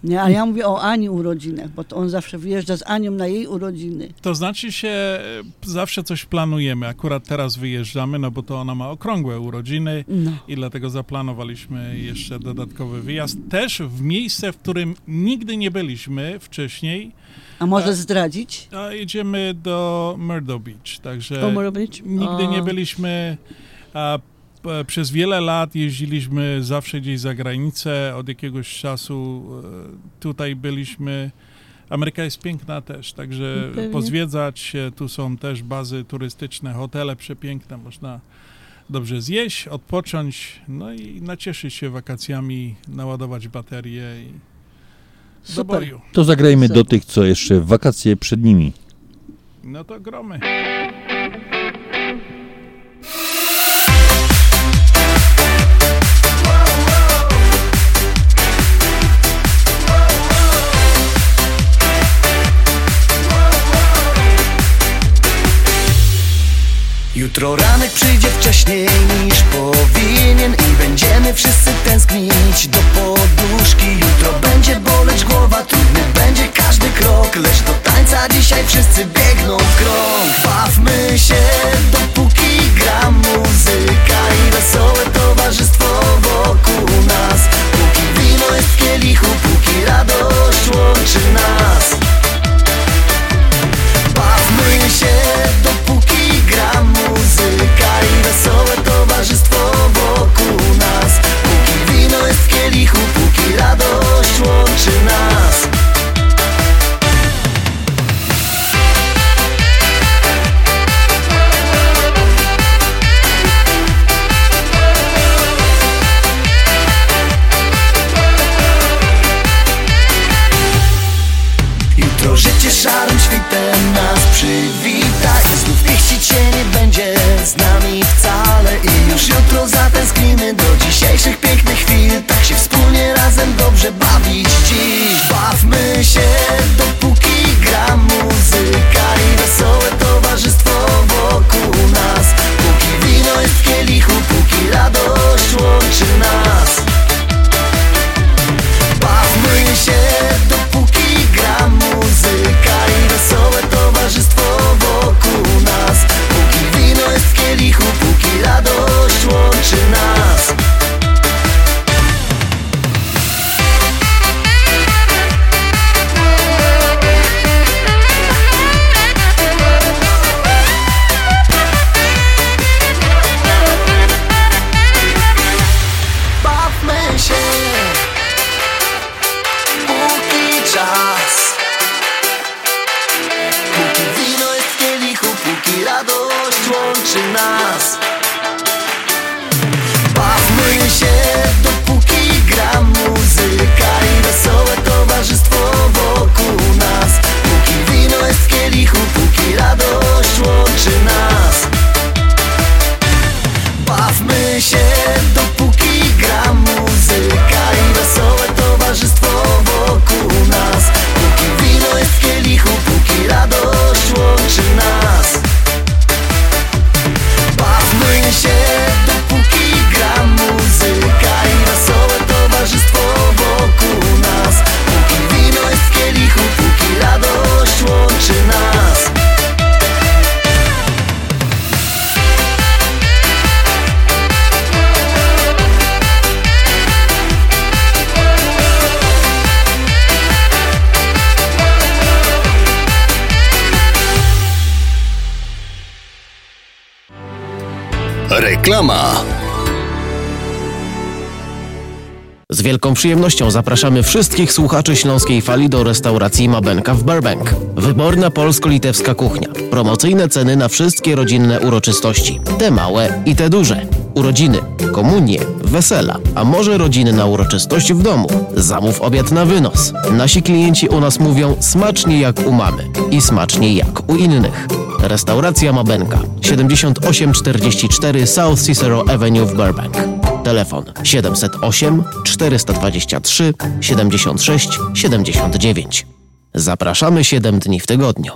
Nie, a ja mówię o Ani urodzinach, bo to on zawsze wyjeżdża z Anią na jej urodziny. To znaczy się, e, zawsze coś planujemy. Akurat teraz wyjeżdżamy, no bo to ona ma okrągłe urodziny No. i dlatego zaplanowaliśmy jeszcze dodatkowy wyjazd. Też w miejsce, w którym nigdy nie byliśmy wcześniej. A może zdradzić? A jedziemy do Murdo Beach, także O, Murdo Beach? nigdy O. nie byliśmy. A przez wiele lat jeździliśmy zawsze gdzieś za granicę. Od jakiegoś czasu e, tutaj byliśmy. Ameryka jest piękna też, także Pewnie. pozwiedzać. e, Tu są też bazy turystyczne, hotele przepiękne, można dobrze zjeść, odpocząć, no i nacieszyć się wakacjami, naładować baterie i do Super. boju. To zagrajmy do tych, co jeszcze wakacje przed nimi. No to gromy. Jutro ranek przyjdzie wcześniej niż powinien I będziemy wszyscy tęsknić do poduszki. Jutro będzie boleć głowa, trudny będzie każdy krok Lecz do tańca dzisiaj wszyscy biegną w krąg. Bawmy się dopóki gra muzyka I wesołe towarzystwo wokół nas. Póki wino jest w kielichu, póki radość łączy nas przyjemnością zapraszamy wszystkich słuchaczy Śląskiej Fali do restauracji Mabenka w Burbank. Wyborna polsko-litewska kuchnia. Promocyjne ceny na wszystkie rodzinne uroczystości. Te małe i te duże. Urodziny, komunie, wesela, a może rodzinna uroczystość w domu. Zamów obiad na wynos. Nasi klienci u nas mówią smacznie jak u mamy i smacznie jak u innych. Restauracja Mabenka 7844 South Cicero Avenue w Burbank. Telefon 708 423 76 79. Zapraszamy 7 dni w tygodniu.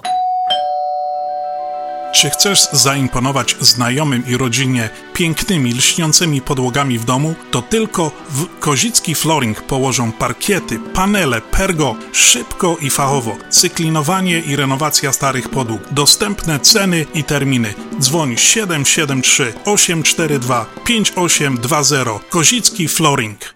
Czy chcesz zaimponować znajomym i rodzinie pięknymi, lśniącymi podłogami w domu? To tylko w Kozicki Flooring położą parkiety, panele, pergo, szybko i fachowo. Cyklinowanie i renowacja starych podłóg. Dostępne ceny i terminy. Dzwoń 773 842 5820. Kozicki Flooring.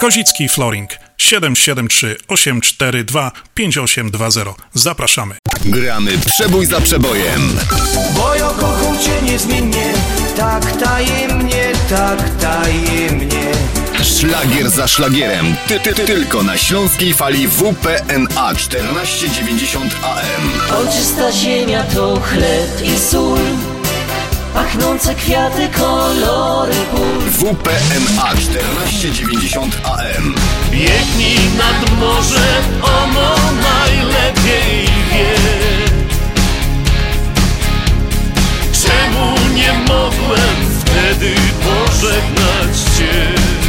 Kozicki Flooring 773 842 5820. Zapraszamy. Gramy przebój za przebojem. Bo ja kocham cię niezmiennie, tak tajemnie, tak tajemnie. Szlagier za szlagierem. Ty, ty, ty, tylko na śląskiej fali WPNA 1490 AM. Ojczysta ziemia to chleb i sól Pachnące kwiaty, kolory pól WPNA 1490 AM. Biegnij nad morze, ono najlepiej wie Czemu nie mogłem wtedy pożegnać Cię?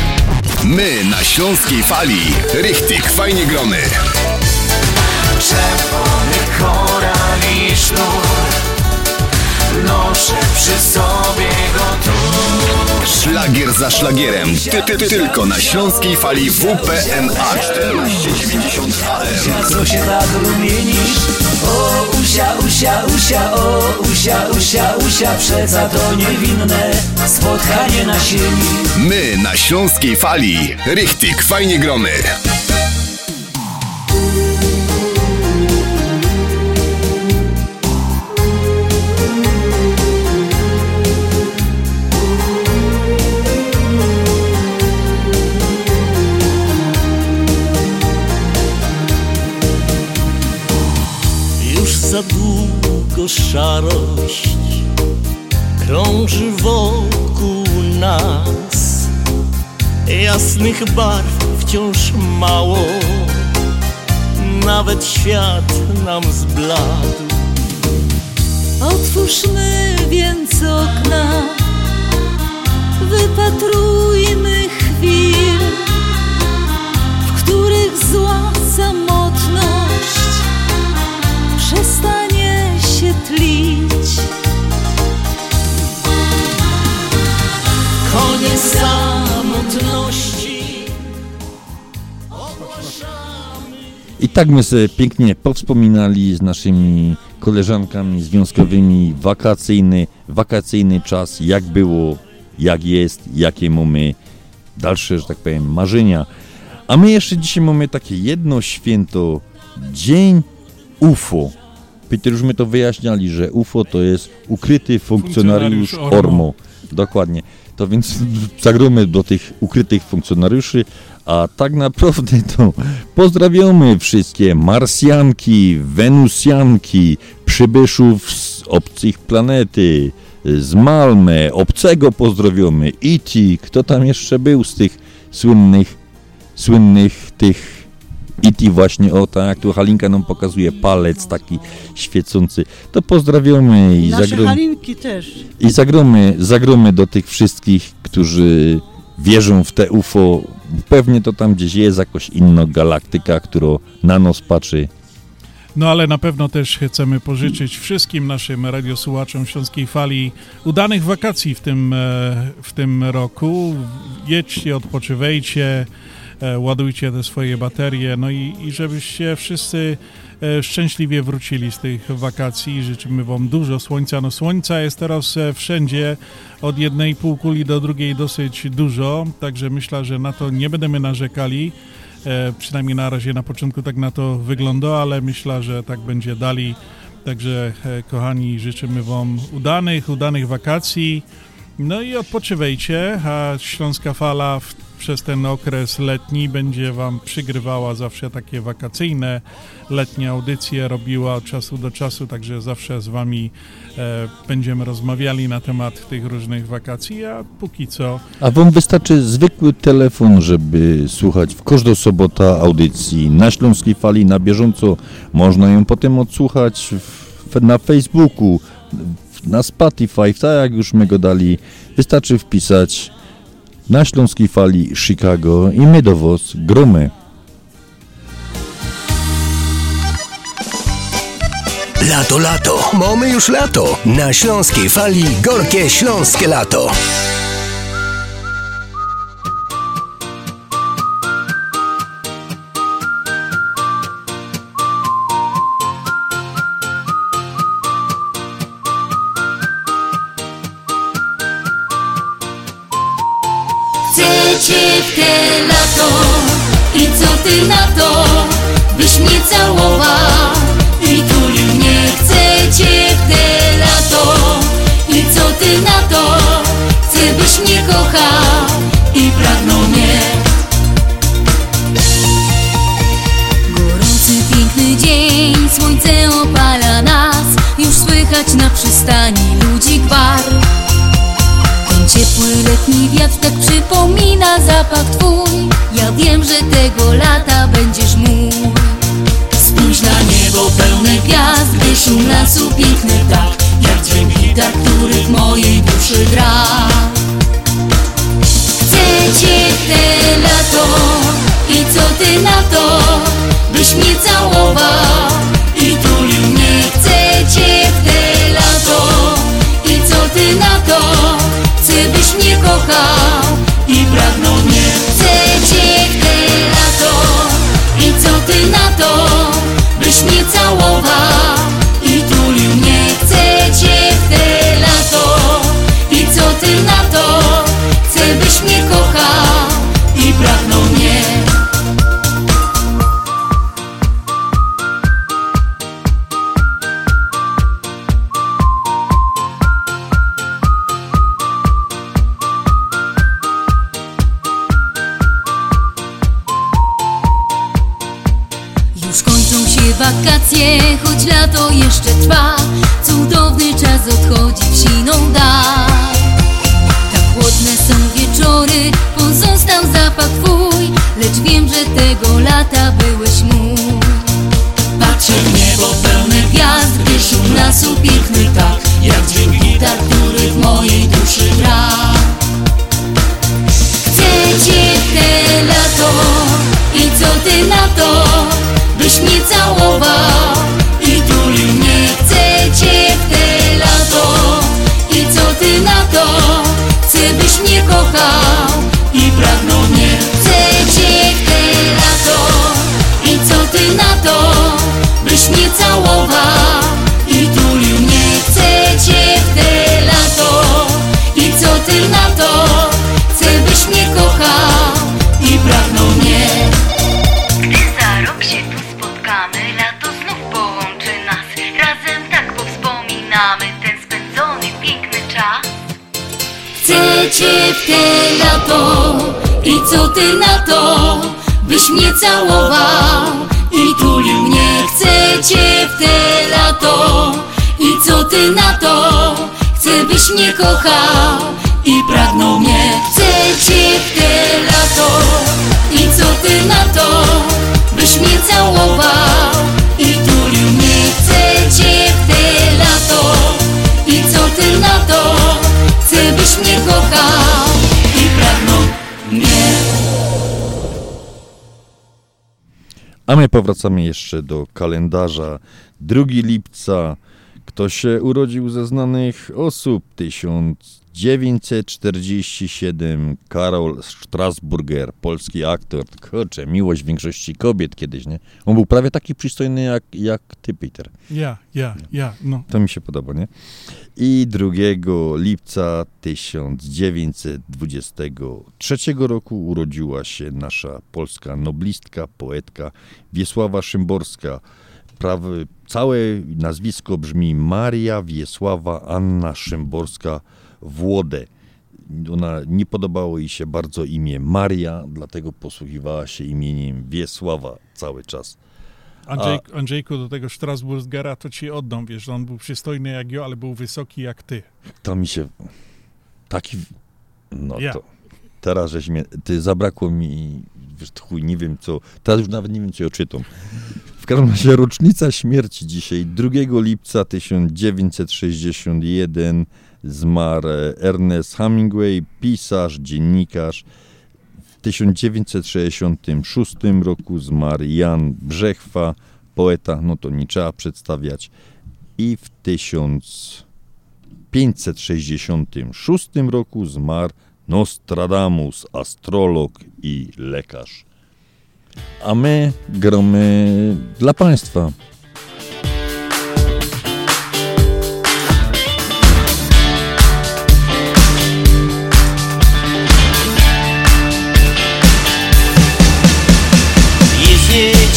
My na śląskiej fali. Richtig, fajnie grony. Czerwony koral i sznur Noszę przy sobie go tu Szlagier za szlagierem. Ty, ty, ty, tylko na śląskiej fali WPNA 1490 AM. Co się tak rumienisz? O usia, usia, usia, o usia, usia, usia Przeca to niewinne spotkanie na sieni My na śląskiej fali. Richtig, fajnie grony. Krąży wokół nas. Jasnych barw wciąż mało. Nawet świat nam zbladł. Otwórzmy więc okna, wypatrujmy chwil, w których zła samotność przestanie Koniec samotności I tak my sobie pięknie powspominali z naszymi koleżankami związkowymi wakacyjny, wakacyjny czas, jak było, jak jest, jakie mamy dalsze, że tak powiem, marzenia. A my jeszcze dzisiaj mamy takie jedno święto, Dzień UFO. Peter, już my to wyjaśniali, że UFO to jest ukryty funkcjonariusz Funkcjonariusz ORMO. ORMO. Dokładnie. To więc zagromy do tych ukrytych funkcjonariuszy, a tak naprawdę to pozdrawiamy wszystkie Marsjanki, Wenusjanki, przybyszów z obcych planety, z Malmę, obcego pozdrowiamy, E.T., kto tam jeszcze był z tych słynnych, słynnych tych E.T. właśnie, o tak jak tu Halinka nam pokazuje, palec taki świecący, to pozdrawiamy i Nasze zagromy. halinki też. I zagromy, zagromy do tych wszystkich, którzy wierzą w te UFO. Pewnie to tam gdzieś jest jakaś inna galaktyka, która na nos patrzy. No ale na pewno też chcemy pożyczyć wszystkim naszym radiosłuchaczom Śląskiej Fali udanych wakacji w tym, e, w tym roku. Jedźcie, odpoczywajcie, ładujcie te swoje baterie, no i, i żebyście wszyscy e, szczęśliwie wrócili z tych wakacji. Życzymy Wam dużo słońca. No słońca jest teraz e, wszędzie, od jednej półkuli do drugiej dosyć dużo, także myślę, że na to nie będziemy narzekali. E, przynajmniej na razie na początku tak na to wygląda, ale myślę, że tak będzie dalej. Także, e, kochani, życzymy Wam udanych, udanych wakacji. No i odpoczywajcie, a Śląska Fala w, przez ten okres letni będzie Wam przygrywała zawsze takie wakacyjne, letnie audycje, robiła od czasu do czasu, także zawsze z Wami e, będziemy rozmawiali na temat tych różnych wakacji, a póki co A wam wystarczy zwykły telefon, żeby słuchać w każdą sobotę audycji na Śląskiej Fali na bieżąco. Można ją potem odsłuchać w, na Facebooku, na Spotify, tak jak już my go dali. Wystarczy wpisać na Śląskiej Fali Chicago i my do was gromy. Lato, lato, mamy już lato. Na Śląskiej Fali gorkie śląskie lato. Byś mnie całował i tulił mnie. Chcę cię w te lato i co ty na to, chcę byś mnie kochał i pragnął mnie. Gorący, piękny dzień, słońce opala nas, już słychać na przystani ludzi gwar. Ten ciepły letni wiatr tak przypomina zapach twój Ja wiem, że tego lata gwiazd Gdy szum lasu piękny tak Jak dźwięk gitar, który w mojej duszy gra. Chcę cię te lato I co ty na to Byś mnie całował? I tulił mnie. Lato I co ty na to Chcę byś mnie kochał co ty na to Byś mnie całował? I tulił mnie Chcę cię w te lato. I co ty na to Chcę byś mnie kochał? I pragnął mnie Chcę cię w te lato. I co ty na to Byś mnie całował A my powracamy jeszcze do kalendarza. 2 lipca. Kto się urodził ze znanych osób? 1947. Karol Strasburger, polski aktor. Kurczę, miłość większości kobiet kiedyś, nie? On był prawie taki przystojny jak, jak ty, Peter. ja, ja, ja, no To mi się podoba, nie? I 2 lipca 1923 roku urodziła się nasza polska noblistka, poetka Wiesława Szymborska. prawe, całe nazwisko brzmi Maria Wiesława Anna Szymborska Włodę. Ona nie podobało jej się bardzo imię Maria, dlatego posługiwała się imieniem Wiesława cały czas. Andrzej, Andrzejku, do tego Strasburgera to ci oddam, wiesz, on był przystojny jak ja, ale był wysoki jak ty. To mi się taki. No Ja. to. Teraz żeś mnie. Ty zabrakło mi. Wiesz, chuj, nie wiem co. Teraz już nawet nie wiem, co ja czytam. W każdym razie rocznica śmierci dzisiaj, 2 lipca 1961 zmarł Ernest Hemingway, pisarz, dziennikarz. W 1966 roku zmarł Jan Brzechwa, poeta, no to nie trzeba przedstawiać. I w 1566 roku zmarł Nostradamus, astrolog i lekarz. A my gromy dla Państwa.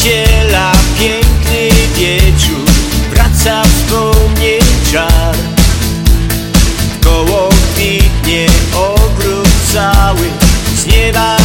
Niedziela, piękny wieczór Wraca wspomnień czar. Koło kwitnie ogród cały Z nieba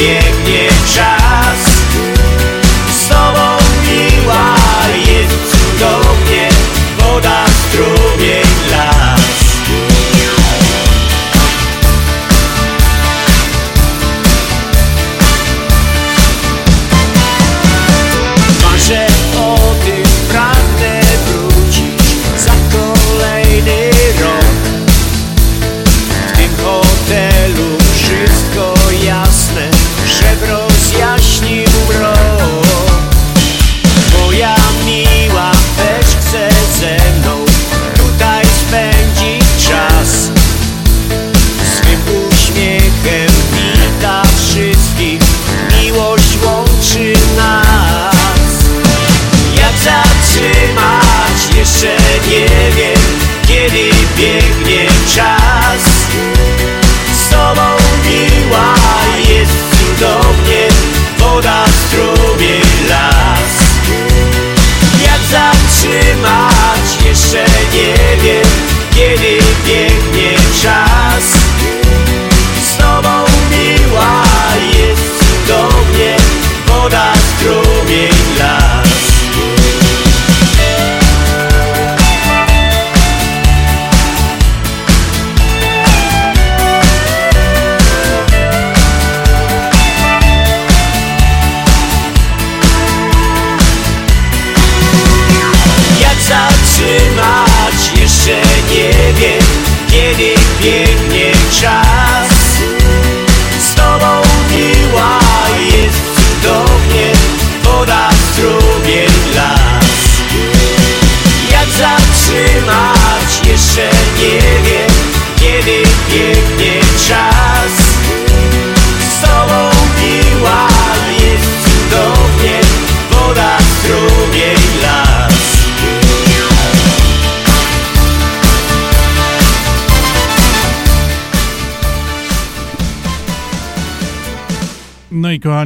Kiedy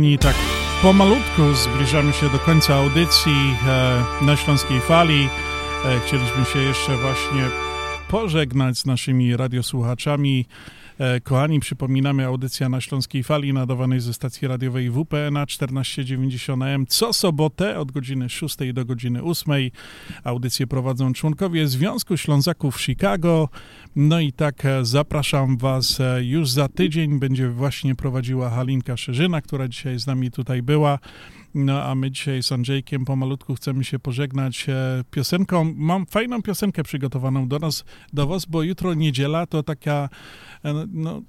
kochani, tak pomalutku zbliżamy się do końca audycji e, na Śląskiej Fali. E, chcieliśmy się jeszcze właśnie pożegnać z naszymi radiosłuchaczami. E, kochani, przypominamy audycja na Śląskiej Fali nadawanej ze stacji radiowej WPNA 1490 AM co sobotę od godziny 6 do godziny 8. Audycję prowadzą członkowie Związku Ślązaków Chicago. No i tak e, zapraszam Was e, już za tydzień. Będzie właśnie prowadziła Halinka Szerzyna, która dzisiaj z nami tutaj była. No a my dzisiaj z Andrzejkiem pomalutku chcemy się pożegnać e, piosenką. Mam fajną piosenkę przygotowaną do nas, do was, bo jutro niedziela to taka, e, no,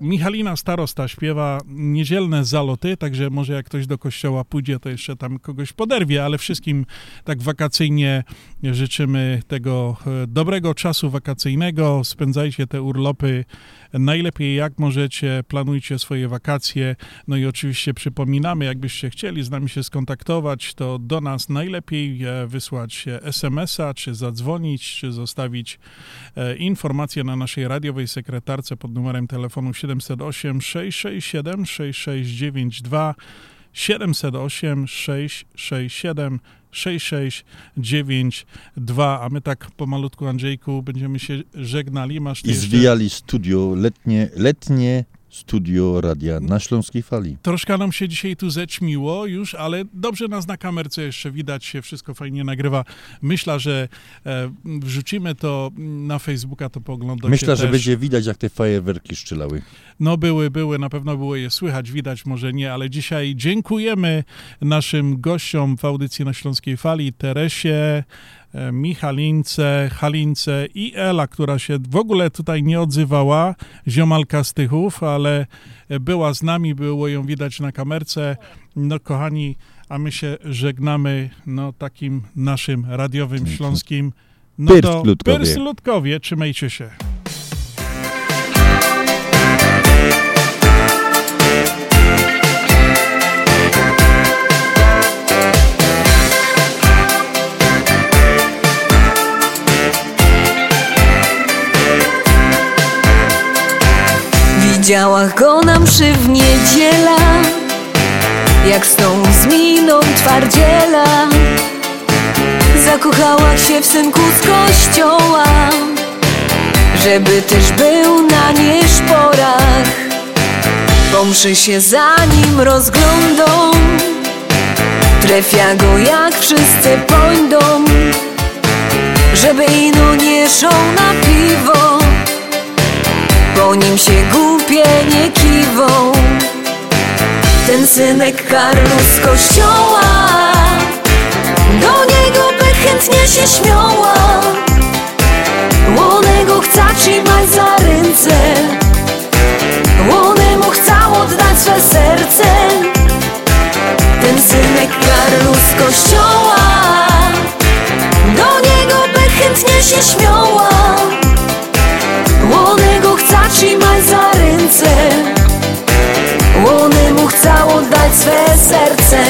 Michalina Starosta śpiewa niedzielne zaloty, także może jak ktoś do kościoła pójdzie, to jeszcze tam kogoś poderwie, ale wszystkim tak wakacyjnie życzymy tego e, dobrego czasu wakacyjnego. Spędzajcie te urlopy najlepiej jak możecie, planujcie swoje wakacje. No i oczywiście przypominamy, jakbyście chcieli z nami się skontaktować, to do nas najlepiej e, wysłać SMS-a, czy zadzwonić, czy zostawić e, informację na naszej radiowej sekretarce pod numerem telefonu 708 667 6692 708 667 6692, a my tak pomalutku, Andrzejku, będziemy się żegnali. Masz I jeszcze- zwijali studio, letnie, letnie studio radia na Śląskiej Fali. Troszkę nam się dzisiaj tu zećmiło już, ale dobrze nas na kamerce jeszcze widać, się wszystko fajnie nagrywa. Myślę, że e, wrzucimy to na Facebooka, to pooglądacie Myślę, że też. będzie widać, jak te fajerwerki strzelały. No były, były, na pewno było je słychać, widać, może nie, ale dzisiaj dziękujemy naszym gościom w audycji na Śląskiej Fali, Teresie, Michalince, Halince i Ela, która się w ogóle tutaj nie odzywała, ziomalka z Tychów, ale była z nami, było ją widać na kamerce. No kochani, a my się żegnamy no takim naszym radiowym śląskim no Pyrst Ludkowie. Pyrst Ludkowie, trzymajcie się. Widziała go na mszy w niedziela Jak z tą z miną twardziela Zakochała się w synku z kościoła. Żeby też był na nieszporach. Po mszy się za nim rozglądą. Trefia go jak wszyscy pojdą. Żeby ino nie szą na piwo po nim się głupie nie kiwą. Ten synek Karlu z kościoła Do niego by chętnie się śmiała. Łonego chce trzymać za ręce Łonemu chce oddać swe serce. Ten synek Karlu z kościoła Do niego by chętnie się śmiała. Trzymać za ręce. Łonemu chce oddać swe serce.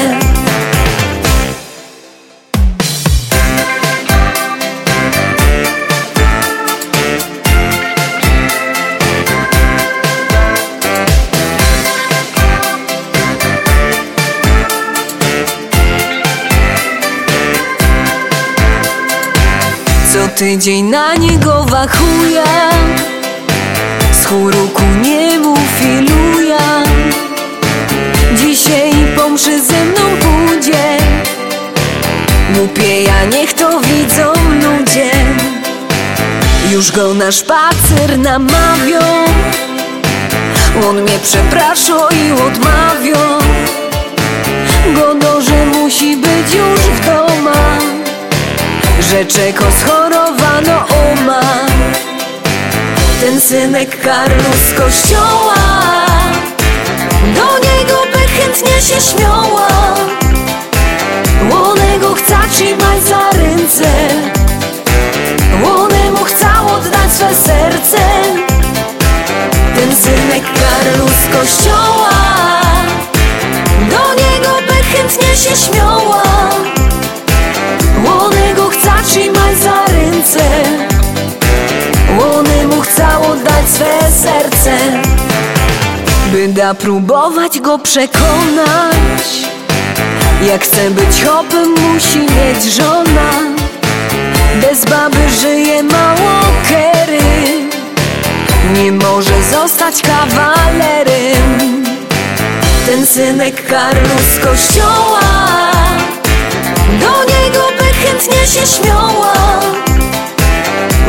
Co tydzień na niego wachuje Z chóru ku niemu filuja Dzisiaj po mszy ze mną pójdzie. Głupie ja niech to widzą ludzie. Już go na spacer namawią. On mnie przeprasza i odmawią Godo, że musi być już w domach że czeko schorowano oma Ten synek Karlu z kościoła. Do niego by chętnie się śmiała. Łonego chce trzymać za ręce. Łonemu chce oddać swe serce. Ten synek Karlu z kościoła. Do niego by chętnie się śmiała. Łonego chce trzymać za ręce Łonemu chce oddać swe serce By da próbować go przekonać. Jak chce być hopem musi mieć żona. Bez baby żyje mało kery. Nie może zostać kawalerem. Ten synek Karlu z kościoła do niego by chętnie się śmiała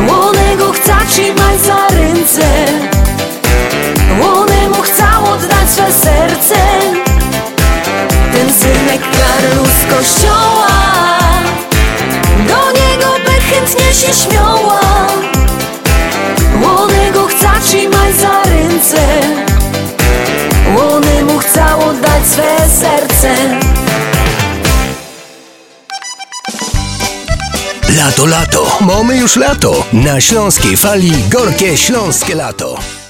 Łonego chce trzymać za ręce. Łonemu chce oddać swe serce. Ten synek kościoła. Do niego by chętnie się śmiała. Łonego chca trzymać za ręce. Łony mu chce oddać swe serce Lato, lato, mamy już lato. Na śląskiej fali gorkie śląskie lato.